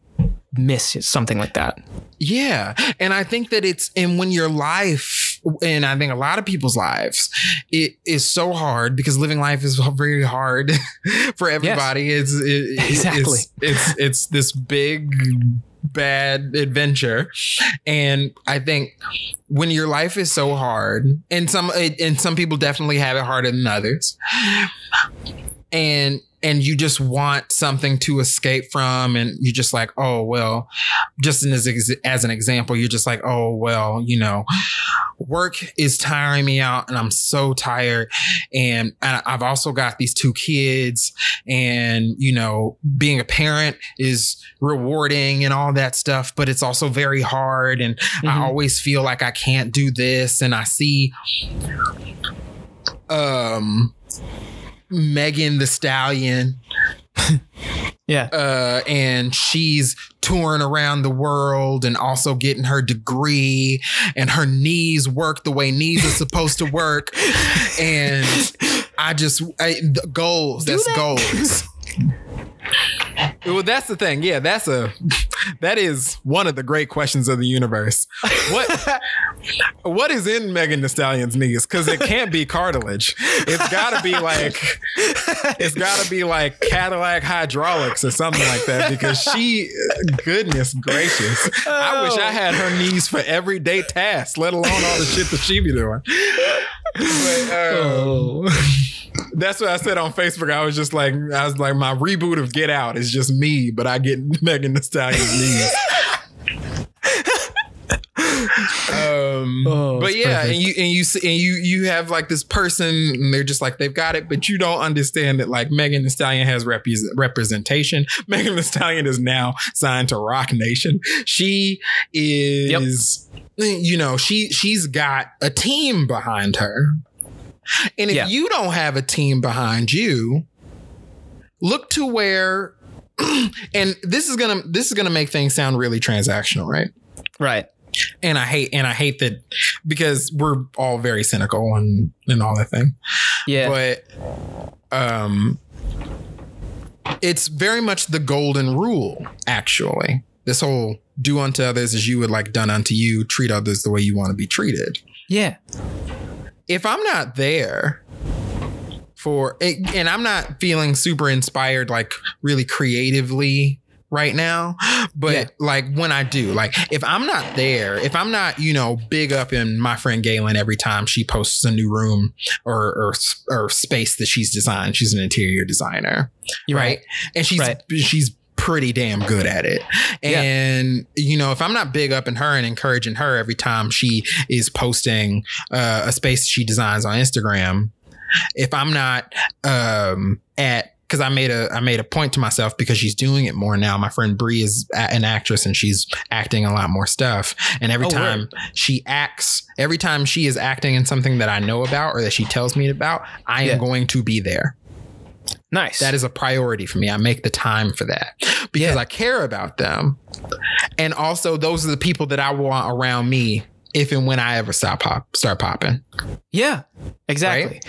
miss something like that. Yeah. And I think that it's, and when your life, and I think a lot of people's lives, it is so hard because living life is very hard [LAUGHS] for everybody. It's, it, it- Exactly. It's, it's, it's this big, bad adventure. And I think when your life is so hard, and some, and some people definitely have it harder than others. And, and you just want something to escape from and you're just like oh well just as, as an example you're just like oh well you know work is tiring me out and i'm so tired and I- i've also got these two kids and you know being a parent is rewarding and all that stuff but it's also very hard and i Mhm. always feel like i can't do this and i see um megan thee stallion [LAUGHS] Yeah. uh, and she's touring around the world and also getting her degree and her knees work the way knees are supposed to work [LAUGHS] and i just I, goals Do that's that? goals [LAUGHS] [LAUGHS] well that's the thing. Yeah that's a that is one of the great questions of the universe. What [LAUGHS] what is in megan thee stallion's knees? Because it can't be cartilage. It's gotta be like it's got to be like Cadillac hydraulics or something like that because she, goodness gracious, I wish I had her knees for everyday tasks, let alone all the shit that she be doing. [LAUGHS] But, uh, that's what I said on Facebook. I was just like, I was like, my reboot of Get Out is just me, but I get [LAUGHS] Megan Thee Stallion's knees. um, Oh, but yeah, perfect. and you and you and you you have like this person, and they're just like they've got it, but you don't understand that like Megan Thee Stallion has repre- representation. [LAUGHS] Megan Thee Stallion is now signed to Roc Nation. She is, you know, she she's got a team behind her, and if Yeah. you don't have a team behind you, look to where. [CLEARS THROAT] and this is gonna this is gonna make things sound really transactional, right? Right. and I hate and I hate that because we're all very cynical and and all that thing. Yeah. But um it's very much the golden rule, actually. This whole do unto others as you would like done unto you, treat others the way you want to be treated. yeah. If I'm not there for and I'm not feeling super inspired like really creatively right now but Yeah. like when i do like if i'm not there if i'm not you know big up in my friend galen every time she posts a new room or or, or space that she's designed she's an interior designer You're right? And she's Right. she's pretty damn good at it. Yeah. And you know, if I'm not big up in her and encouraging her every time she is posting uh, a space she designs on Instagram, if I'm not um, at because I made a I made a point to myself because she's doing it more now. My friend Bree is an actress and she's acting a lot more stuff. And every Oh, time word. she acts, every time she is acting in something that I know about or that she tells me about, I am going to be there. Nice. That is a priority for me. I make the time for that because Yeah. I care about them. And also, those are the people that I want around me if and when I ever stop pop, start popping. Yeah, exactly.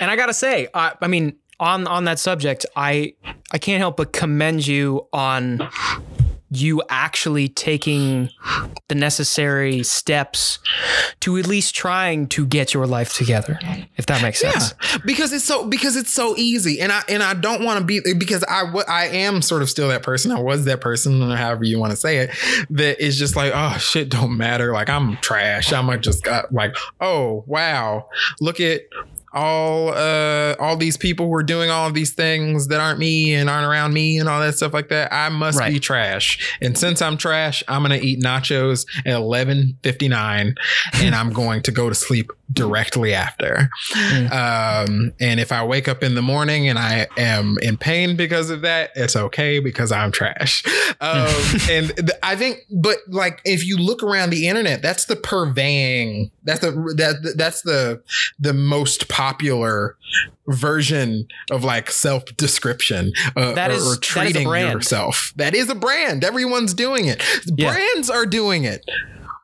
And I gotta say, I, I mean, on on that subject, I I can't help but commend you on you actually taking the necessary steps to at least trying to get your life together, if that makes sense. Yeah, because it's so because it's so easy, and I and I don't want to be because I I am sort of still that person. I was that person, however you want to say it. That is just like oh shit, don't matter. Like I'm trash. I'm just got like oh wow, look at all uh all these people who are doing all of these things that aren't me and aren't around me and all that stuff like that. I must be trash. And since I'm trash, I'm gonna eat nachos at eleven fifty nine, and I'm going to go to sleep directly after. Um, and if I wake up in the morning and I am in pain because of that, it's okay because I'm trash. [LAUGHS] Um, and th- I think, but like if you look around the internet, that's the purveying. That's the that that's the the most popular version of like self description uh, That or, is- or that is a treating brand. yourself. That is a brand. Everyone's doing it. Yeah. Brands are doing it.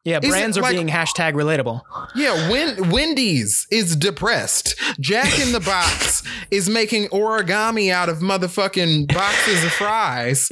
Yeah, Is it brands are like- being hashtag relatable. Yeah, Wen- Wendy's is depressed. Jack in the Box is making origami out of motherfucking boxes of fries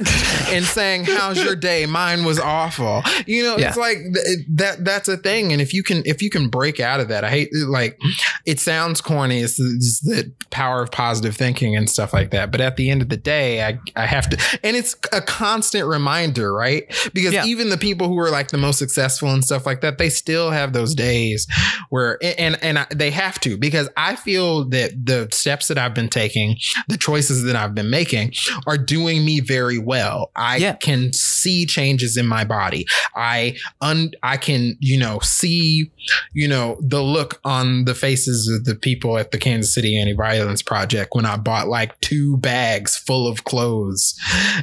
and saying, "How's your day? Mine was awful." You know, Yeah. it's like th- that. That's a thing. And if you can, if you can break out of that, I hate like it sounds corny. It's, it's the power of positive thinking and stuff like that. But at the end of the day, I I have to, and it's a constant reminder, right? Because Yeah. even the people who are like the most successful and stuff like that, they still have those days where, and and I, they have to because I feel that the steps that I've been taking, the choices that I've been making, are doing me very well. I Yeah. can see changes in my body. I un I can you know see you know the look on the faces of the people at the Kansas City Anti Violence Project when I bought like two bags full of clothes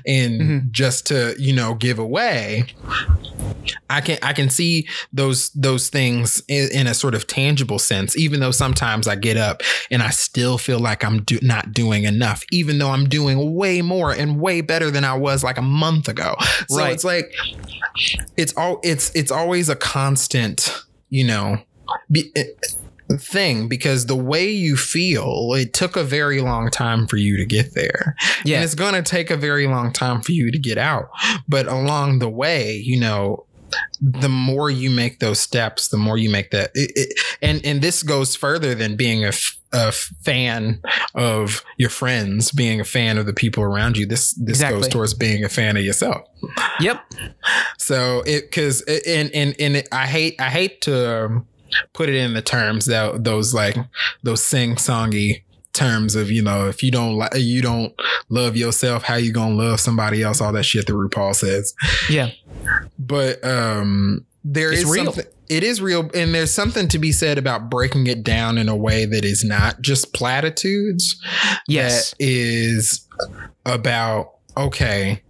and Mhm. just to you know give away. I can I can see those those things in, in a sort of tangible sense, even though sometimes I get up and I still feel like I'm do, not doing enough, even though I'm doing way more and way better than I was like a month ago. So Right. it's like it's all it's it's always a constant, you know, be, it, thing because the way you feel, it took a very long time for you to get there. Yeah. And it's going to take a very long time for you to get out. But along the way, you know, the more you make those steps, the more you make that. It, it, and and this goes further than being a, f- a fan of your friends, being a fan of the people around you. This this Exactly. goes towards being a fan of yourself. Yep. So it because and and and it, I hate I hate to um, put it in the terms that those like those sing songy terms of you know if you don't like you don't love yourself how you gonna love somebody else all that shit that RuPaul says Yeah. but um there It's is real. something it is real and there's something to be said about breaking it down in a way that is not just platitudes Yes. that is about okay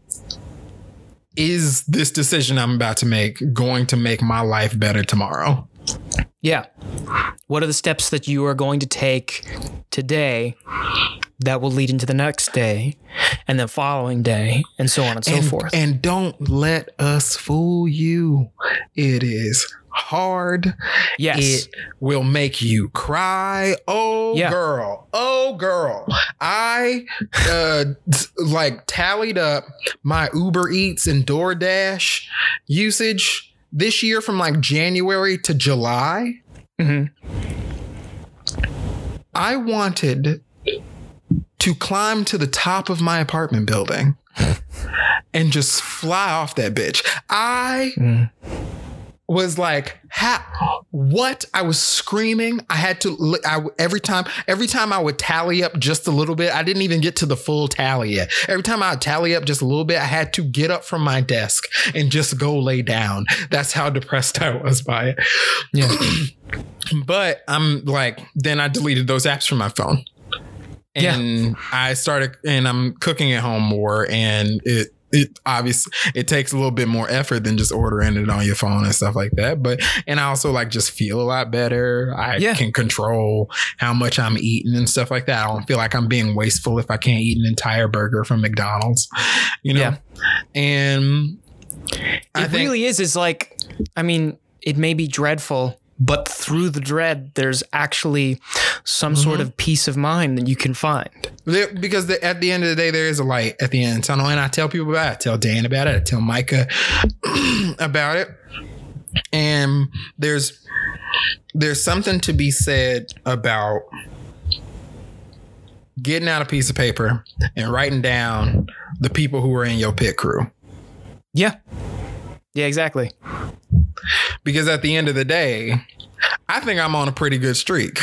is this decision i'm about to make going to make my life better tomorrow Yeah. What are the steps that you are going to take today that will lead into the next day and the following day and so on and so and, forth? and don't let us fool you it is hard yes. It will make you cry. Oh Yeah. girl. Oh girl. I uh like tallied up my Uber Eats and DoorDash usage this year from like January to July. Mhm. I wanted to climb to the top of my apartment building and just fly off that bitch. I Mm. Was like, ha, what? I was screaming. I had to, I, every time, every time I would tally up just a little bit, I didn't even get to the full tally yet. Every time I would tally up just a little bit, I had to get up from my desk and just go lay down. That's how depressed I was by it. Yeah. [CLEARS THROAT] But I'm like, then I deleted those apps from my phone. Yeah. And I started, and I'm cooking at home more, and it, it obviously it takes a little bit more effort than just ordering it on your phone and stuff like that. But and I also like just feel a lot better. I Yeah. can control how much I'm eating and stuff like that. I don't feel like I'm being wasteful if I can't eat an entire burger from McDonald's, you know. Yeah. And I it think really is. Is like, I mean, it may be dreadful, but through the dread, there's actually some sort Mm-hmm. of peace of mind that you can find. There, because the, at the end of the day, there is a light at the end of the tunnel, and I tell people about it. I tell Dan about it. I tell Micah [CLEARS THROAT] about it. And there's there's something to be said about getting out a piece of paper and writing down the people who are in your pit crew. Yeah. Yeah, exactly. Because at the end of the day, I think I'm on a pretty good streak.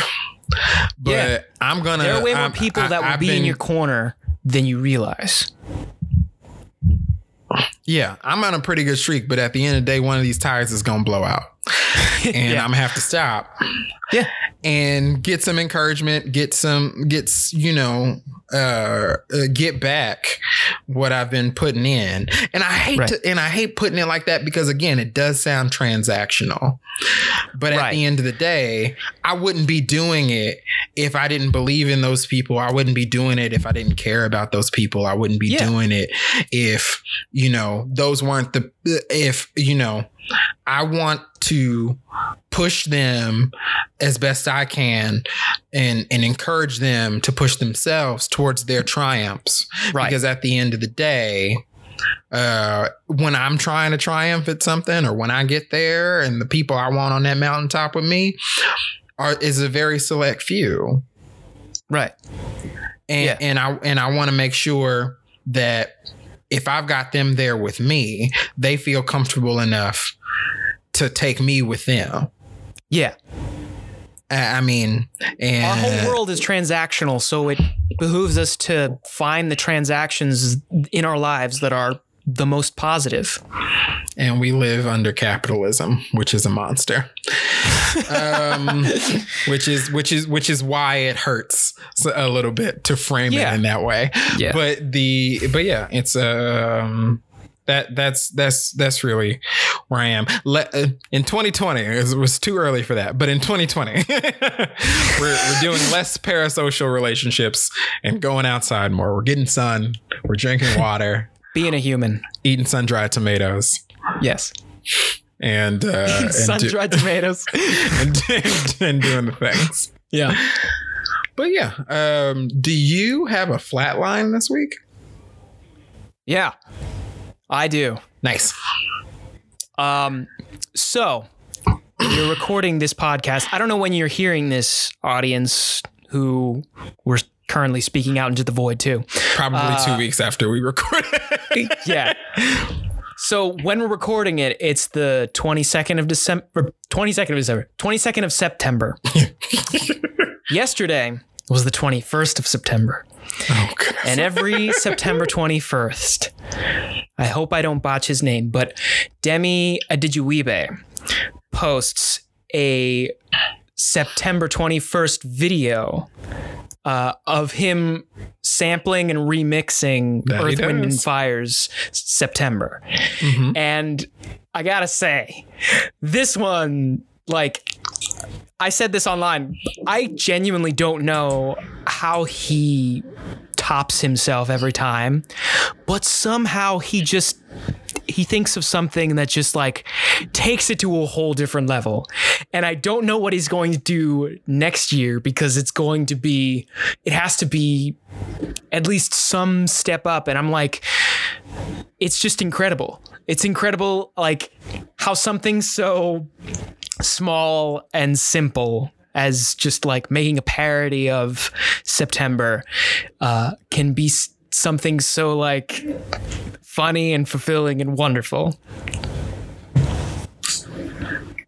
But Yeah. I'm gonna. There are way more I'm- people I- that will I've be in your corner than you realize. Yeah, I'm on a pretty good streak, but at the end of the day, one of these tires is gonna blow out, [LAUGHS] and Yeah. I'm gonna have to stop. Yeah. and get some encouragement, get some, gets you know, uh, uh, get back what I've been putting in. And I hate Right. to, and I hate putting it like that because again, it does sound transactional. But at Right. the end of the day, I wouldn't be doing it if I didn't believe in those people. I wouldn't be doing it if I didn't care about those people. I wouldn't be Yeah. doing it if, you know, those weren't the, if, you know, I want to push them as best I can and and encourage them to push themselves towards their triumphs. Right. Because at the end of the day, uh, when I'm trying to triumph at something or when I get there and the people I want on that mountaintop with me are is a very select few. right. And Yeah. and I and I want to make sure that if I've got them there with me, they feel comfortable enough to take me with them. Yeah. I mean, and Our whole world is transactional, so it behooves us to find the transactions in our lives that are the most positive. and we live under capitalism, which is a monster. um, [LAUGHS] which is which is which is why it hurts a little bit to frame Yeah. it in that way. Yeah. But the but yeah, it's um that that's that's that's really where I am. Let, uh, in 2020, it was, it was too early for that, but in 2020, [LAUGHS] we're we're doing less parasocial relationships and going outside more. We're getting sun. We're drinking water, Being a human. eating sun dried tomatoes, Yes. and uh, [LAUGHS] and, Sun dried tomatoes. [LAUGHS] and, and, and doing the things. yeah. But yeah, um, do you have a flat line this week? Yeah. I do. Nice. Um, so you're recording this podcast. I don't know when you're hearing this, audience who we're currently speaking out into the void too. Probably Uh, two weeks after we recorded. [LAUGHS] Yeah. So when we're recording it, it's the 22nd of December, 22nd of December, 22nd of September. [LAUGHS] Yesterday was the 21st of September. oh goodness. And every September 21st, I hope I don't botch his name, but Demi Adejuyigbe, posts a September 21st video uh, of him sampling and remixing That Earth, Wind, and. Fire's September. Mhm. And I gotta say, this one, like, I said this online. I genuinely don't know how he tops himself every time, but somehow he just he thinks of something that just like takes it to a whole different level. And I don't know what he's going to do next year because it's going to be it has to be at least some step up and I'm like it's just incredible. It's incredible like how something so small and simple as just like making a parody of September uh, can be something so like funny and fulfilling and wonderful.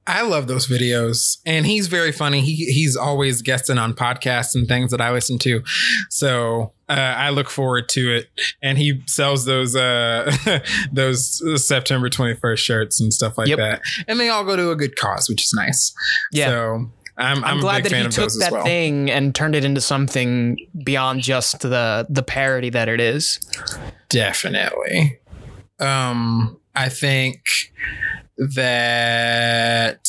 I love those videos, and he's very funny. He he's always guesting on podcasts and things that I listen to, so uh, I look forward to it. And he sells those uh, [LAUGHS] those September twenty first shirts and stuff like Yep. that, and they all go to a good cause, which is nice. Yeah. so I'm, I'm, I'm, a glad big that fan he took that well. thing and turned it into something beyond just the the parody that it is. Definitely. Um, I think that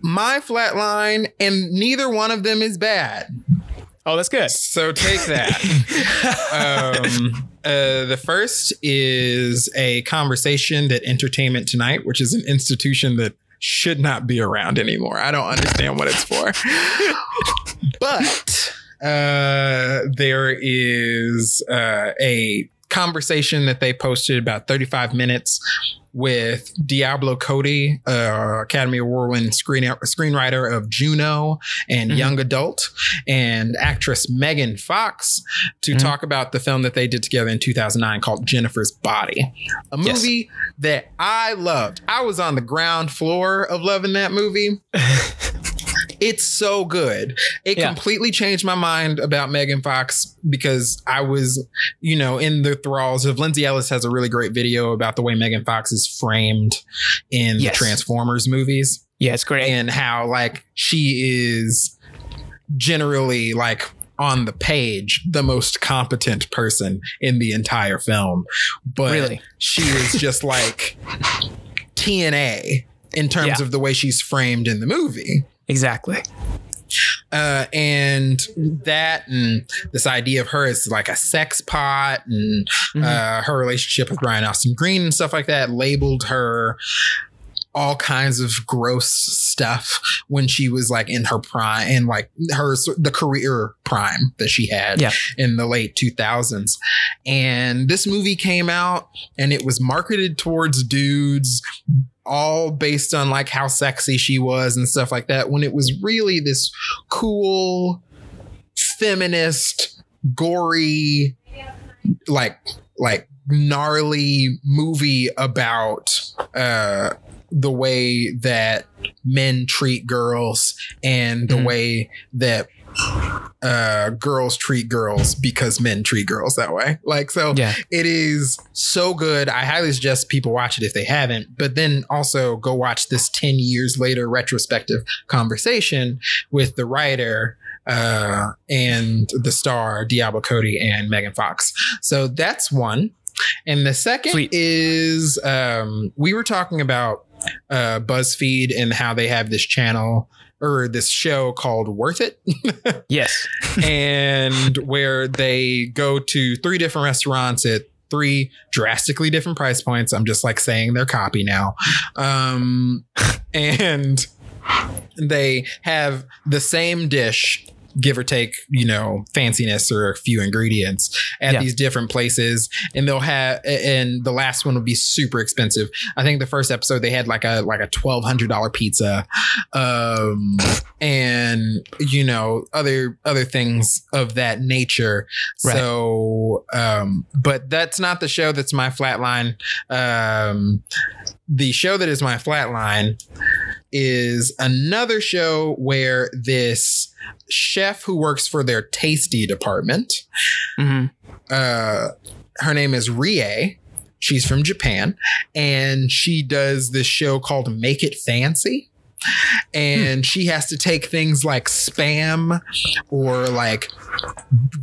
my flatline and neither one of them is bad. Oh, that's good. So take that. [LAUGHS] um, uh, the first is a conversation that Entertainment Tonight, which is an institution that should not be around anymore. I don't understand what it's for. [LAUGHS] but uh, there is uh, a conversation that they posted about 35 minutes with Diablo Cody, uh, Academy Award winning screen screenwriter of Juno and Mhm. Young Adult, and actress Megan Fox to Mhm. talk about the film that they did together in 2009 called Jennifer's Body, a Yes. movie that I loved. I was on the ground floor of loving that movie. [LAUGHS] It's so good. It Yeah. completely changed my mind about Megan Fox because I was, you know, in the thralls of Lindsay Ellis has a really great video about the way Megan Fox is framed in Yes. the Transformers movies Yeah, it's great. and how like she is generally like on the page the most competent person in the entire film but really. she is just [LAUGHS] like TNA in terms Yeah. of the way she's framed in the movie Exactly. uh, and that and this idea of her as like a sex pot and Mhm. uh, her relationship with Brian Austin Green and stuff like that labeled her all kinds of gross stuff when she was like in her prime and like her the career prime that she had Yeah. in the late 2000s and this movie came out and it was marketed towards dudes all based on like how sexy she was and stuff like that when it was really this cool feminist gory like like gnarly movie about uh the way that men treat girls and the Mhm. way that uh girls treat girls because men treat girls that way like so Yeah. it is so good. I highly suggest people watch it if they haven't, but then also go watch this 10 years later retrospective conversation with the writer uh, and the star, Diablo Cody and Megan Fox. So that's one. And the second Sweet. is um, we were talking about uh, BuzzFeed and how they have this channel or this show called Worth It [LAUGHS] Yes. and where they go to three different restaurants at three drastically different price points. I'm just like saying their copy now. Um, [LAUGHS] and they have the same dish give or take, you know, fanciness or a few ingredients at Yeah. these different places. And they'll have, and the last one will be super expensive. I think the first episode they had like a like a twelve hundred dollar pizza, um, and you know other other things of that nature. Right. So, um, but that's not the show that's my flatline. Um, the show that is my flatline is another show where this chef who works for their tasty department hmm uh her name is Rie. She's from Japan and she does this show called Make It Fancy. And she has to take things like spam or like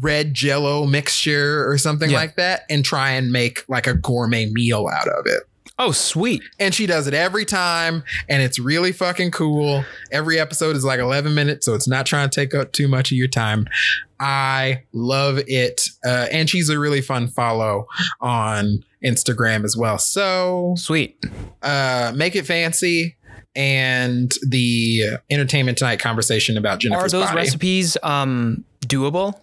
red jello mixture or something Yeah. like that and try and make like a gourmet meal out of it. Oh, sweet. And she does it every time, and it's really fucking cool. Every episode is like 11 minutes, so it's not trying to take up too much of your time. I love it. Uh, and she's a really fun follow on Instagram as well. So Sweet. uh, make it fancy. And the entertainment tonight conversation about Jennifer. Are those body. recipes um doable?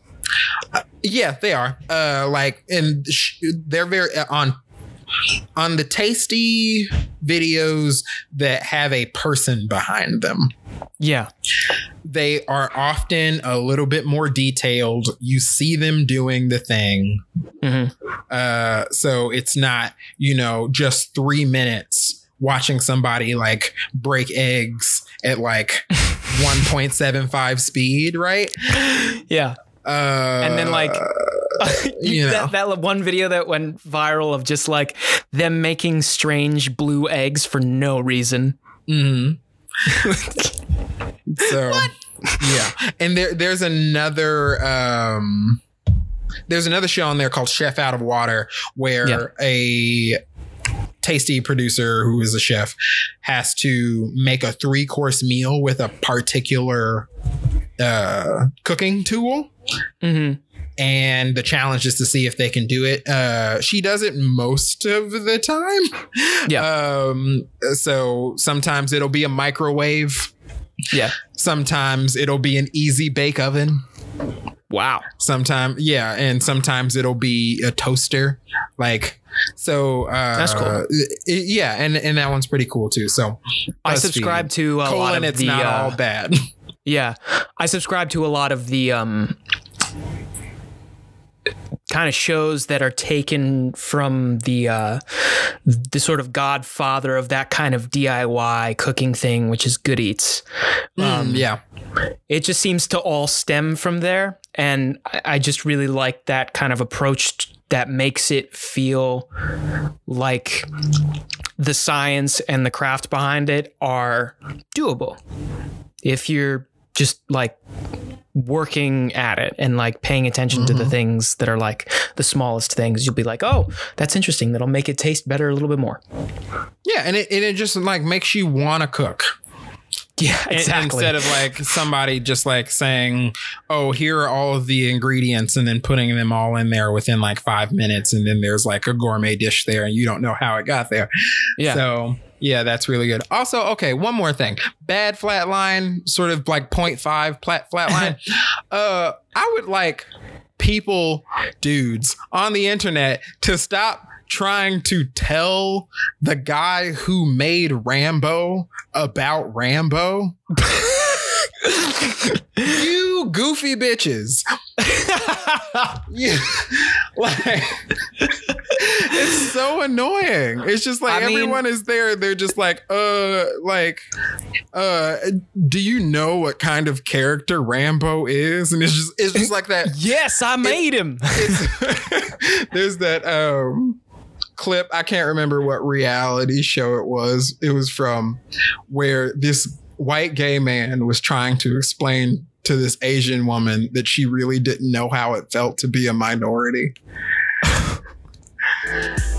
Yeah, they are. Uh, like, and sh- they're very uh, on on the tasty videos that have a person behind them. Yeah. They are often a little bit more detailed. You see them doing the thing. hmm Uh, so it's not, you know, just three minutes watching somebody like break eggs at like [LAUGHS] 1.75 speed, right? Yeah. Uh, And then, like, [LAUGHS] You know. that, that one video that went viral of just like them making strange blue eggs for no reason. hmm [LAUGHS] so yeah, and there there's another um there's another show on there called Chef Out of Water where Yeah. a tasty producer who is a chef has to make a three course meal with a particular uh cooking tool hmm and the challenge is to see if they can do it. Uh, she does it most of the time. Yeah. Um, so sometimes it'll be a microwave. Yeah. Sometimes it'll be an easy bake oven. Wow. Sometimes, yeah, and sometimes it'll be a toaster. Like, so uh, That's cool. yeah, and and that one's pretty cool too. So I subscribe to a lot of It's the not uh, all bad. Yeah. I subscribe to a lot of the um kind of shows that are taken from the uh the sort of godfather of that kind of DIY cooking thing, which is Good Eats. Um, yeah. It just seems to all stem from there. And I, just really like that kind of approach that makes it feel like the science and the craft behind it are doable. If you're just like working at it and like paying attention to the mm-hmm. things that are like the smallest things, you'll be like, oh, that's interesting. That'll make it taste better a little bit more. Yeah, and it, and it just like makes you want to cook. Yeah, exactly. Instead of like somebody just like saying, "Oh, here are all of the ingredients," and then putting them all in there within like five minutes, and then there's like a gourmet dish there, and you don't know how it got there. yeah. So yeah, that's really good. Also, okay, one more thing: bad flatline, sort of like 0.5 plat flatline. [LAUGHS] uh, I would like people, dudes on the internet, to stop trying to tell the guy who made Rambo about Rambo. [LAUGHS] you goofy bitches. [LAUGHS] Yeah. [LAUGHS] like it's so annoying. It's just like I mean- everyone is there. They're just like, uh, like, uh, do you know what kind of character Rambo is? And it's just, it's just like that. yes, I made him. It's, there's that um clip. I can't remember what reality show it was. It was from where this white gay man was trying to explain to this Asian woman that she really didn't know how it felt to be a minority. [LAUGHS]